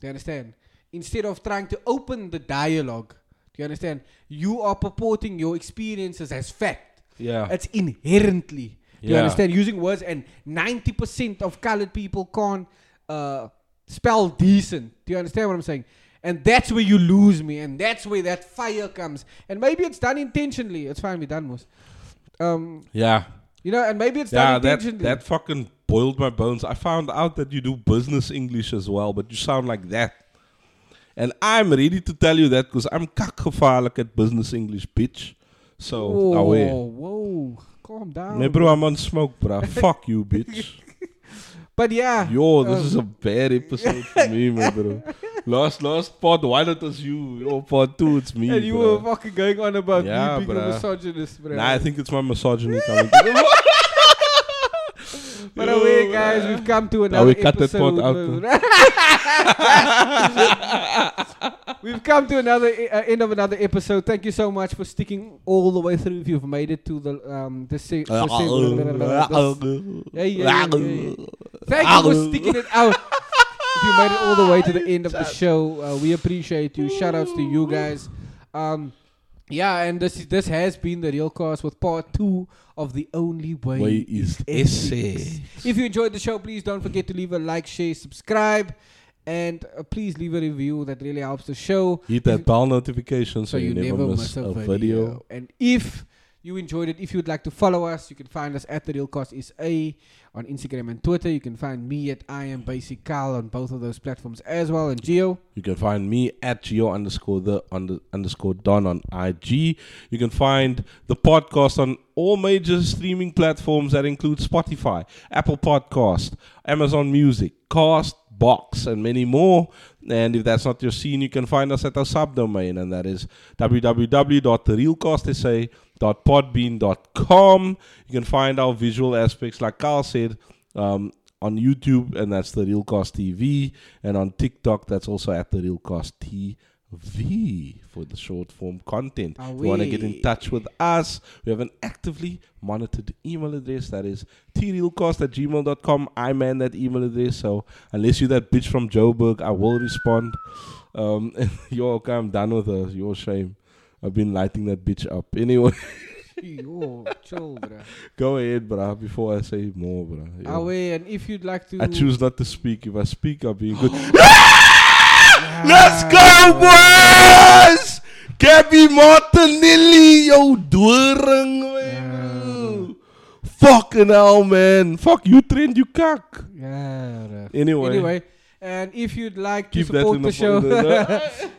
Do you understand? Instead of trying to open the dialogue, do you understand? You are purporting your experiences as fact. yeah. It's inherently. Do you understand? Using words, and 90% of colored people can't uh, spell decent. Do you understand what I'm saying? And that's where you lose me, and that's where that fire comes. And maybe it's done intentionally. It's fine, we done, Moose. Um, yeah. you know, and maybe it's Yeah, done that, intentionally. that fucking boiled my bones. I found out that you do business English as well, but you sound like that. And I'm ready to tell you that because I'm kakgevaarlijk at business English, bitch. So, oh, away. whoa, calm down. Nee, bro, I'm on smoke, bro. Fuck you, bitch. But yeah, Yo, this um, is a bad episode for me, my bro. Last, last part one, it was you. Yo, part two, it's me, and you bro. were fucking going on about Yeah, me being a bruh. misogynist, bro. Nah, I think it's my misogyny coming. By the way, guys, we've come to another we cut that episode. part we've come to another uh, end of another episode. Thank you so much for sticking all the way through. If you've made it to the um the, se- the se- this- yeah, yeah, yeah, yeah. Thank you for sticking it out. if you made it all the way to the end of the show, uh, we appreciate you. Shout outs to you guys. Um, yeah, and this is, this has been the Realcast with part two of the only way, Way is Essex. If you enjoyed the show, please don't forget to leave a like, share, subscribe, and uh, please leave a review. That really helps the show. Hit that bell notification So you never miss a video. And if you enjoyed it, if you'd like to follow us, you can find us at the Realcast Is A on Instagram and Twitter. You can find me at I am Basic Kyle on both of those platforms as well. And Gio, You can find me at gio underscore the under, underscore don on IG. You can find the podcast on all major streaming platforms that include Spotify, Apple Podcast, Amazon Music, Cast Box, and many more. And if that's not your scene, you can find us at our subdomain, and that is www.therealcastsa.podbean.com. You can find our visual aspects, like Kyle said, um, on YouTube, and that's the Realcast TV, and on TikTok, that's also at the Real Cost TV for the short form content. Ah, if you want to get in touch with us, we have an actively monitored email address that is trealcast at gmail.com. I man that email address, so unless you're that bitch from Joburg, I will respond. Um, yo, okay, I'm done with her. Your shame. I've been lighting that bitch up. Anyway, Yo, chill, go ahead, bruh, before I say more, bruh. Yeah. Ah, wait, and if you'd like to, I choose not to speak. If I speak, I'll be good. Let's go, boys! Gabby Martinelli, yo, doring, man. Fucking hell, man. Fuck you, trend, you cock. Yeah. Anyway. Anyway, and if you'd like to Keep support the, the show,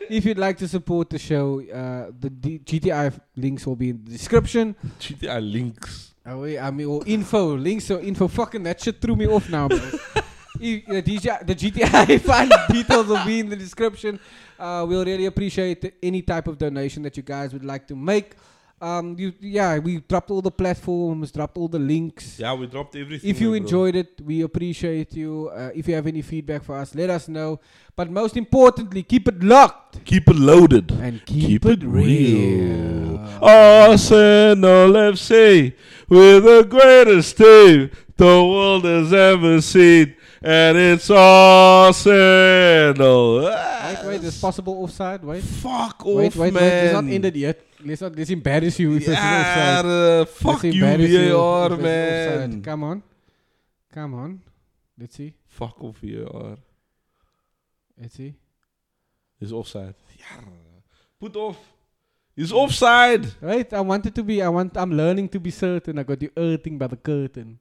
if you'd like to support the show, uh, the D- GTI links will be in the description. GTI links. Oh, wait, I mean, or info links or info. Fucking that shit threw me off now, bro. I- the, DJ, the GTI fund details will be in the description. Uh, we'll really appreciate any type of donation that you guys would like to make. Um, you, yeah, we dropped all the platforms, dropped all the links. Yeah, we dropped everything. If you bro. enjoyed it, we appreciate you. Uh, if you have any feedback for us, let us know. But most importantly, keep it locked Keep it loaded. and keep, it real. Arsenal FC with the greatest team the world has ever seen, and it's Arsenal. Wait, wait, there's possible offside. Wait, Fuck off, wait, wait, man. wait. It's not ended yet. Let's not. Let's embarrass you. If it's Yeah, offside. uh, fuck Let's you, you VAR, offside. man. Come on, come on. Let's see. Fuck off, VAR. Let's see. He's offside. Yeah. Put off. He's offside. Wait, I wanted to be. I want. I'm learning to be certain. I got you earthing by the curtain.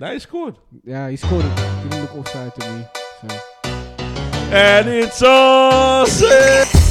Nice scored. Yeah, he scored it. Didn't look offside to me. So. And it's Arsenal.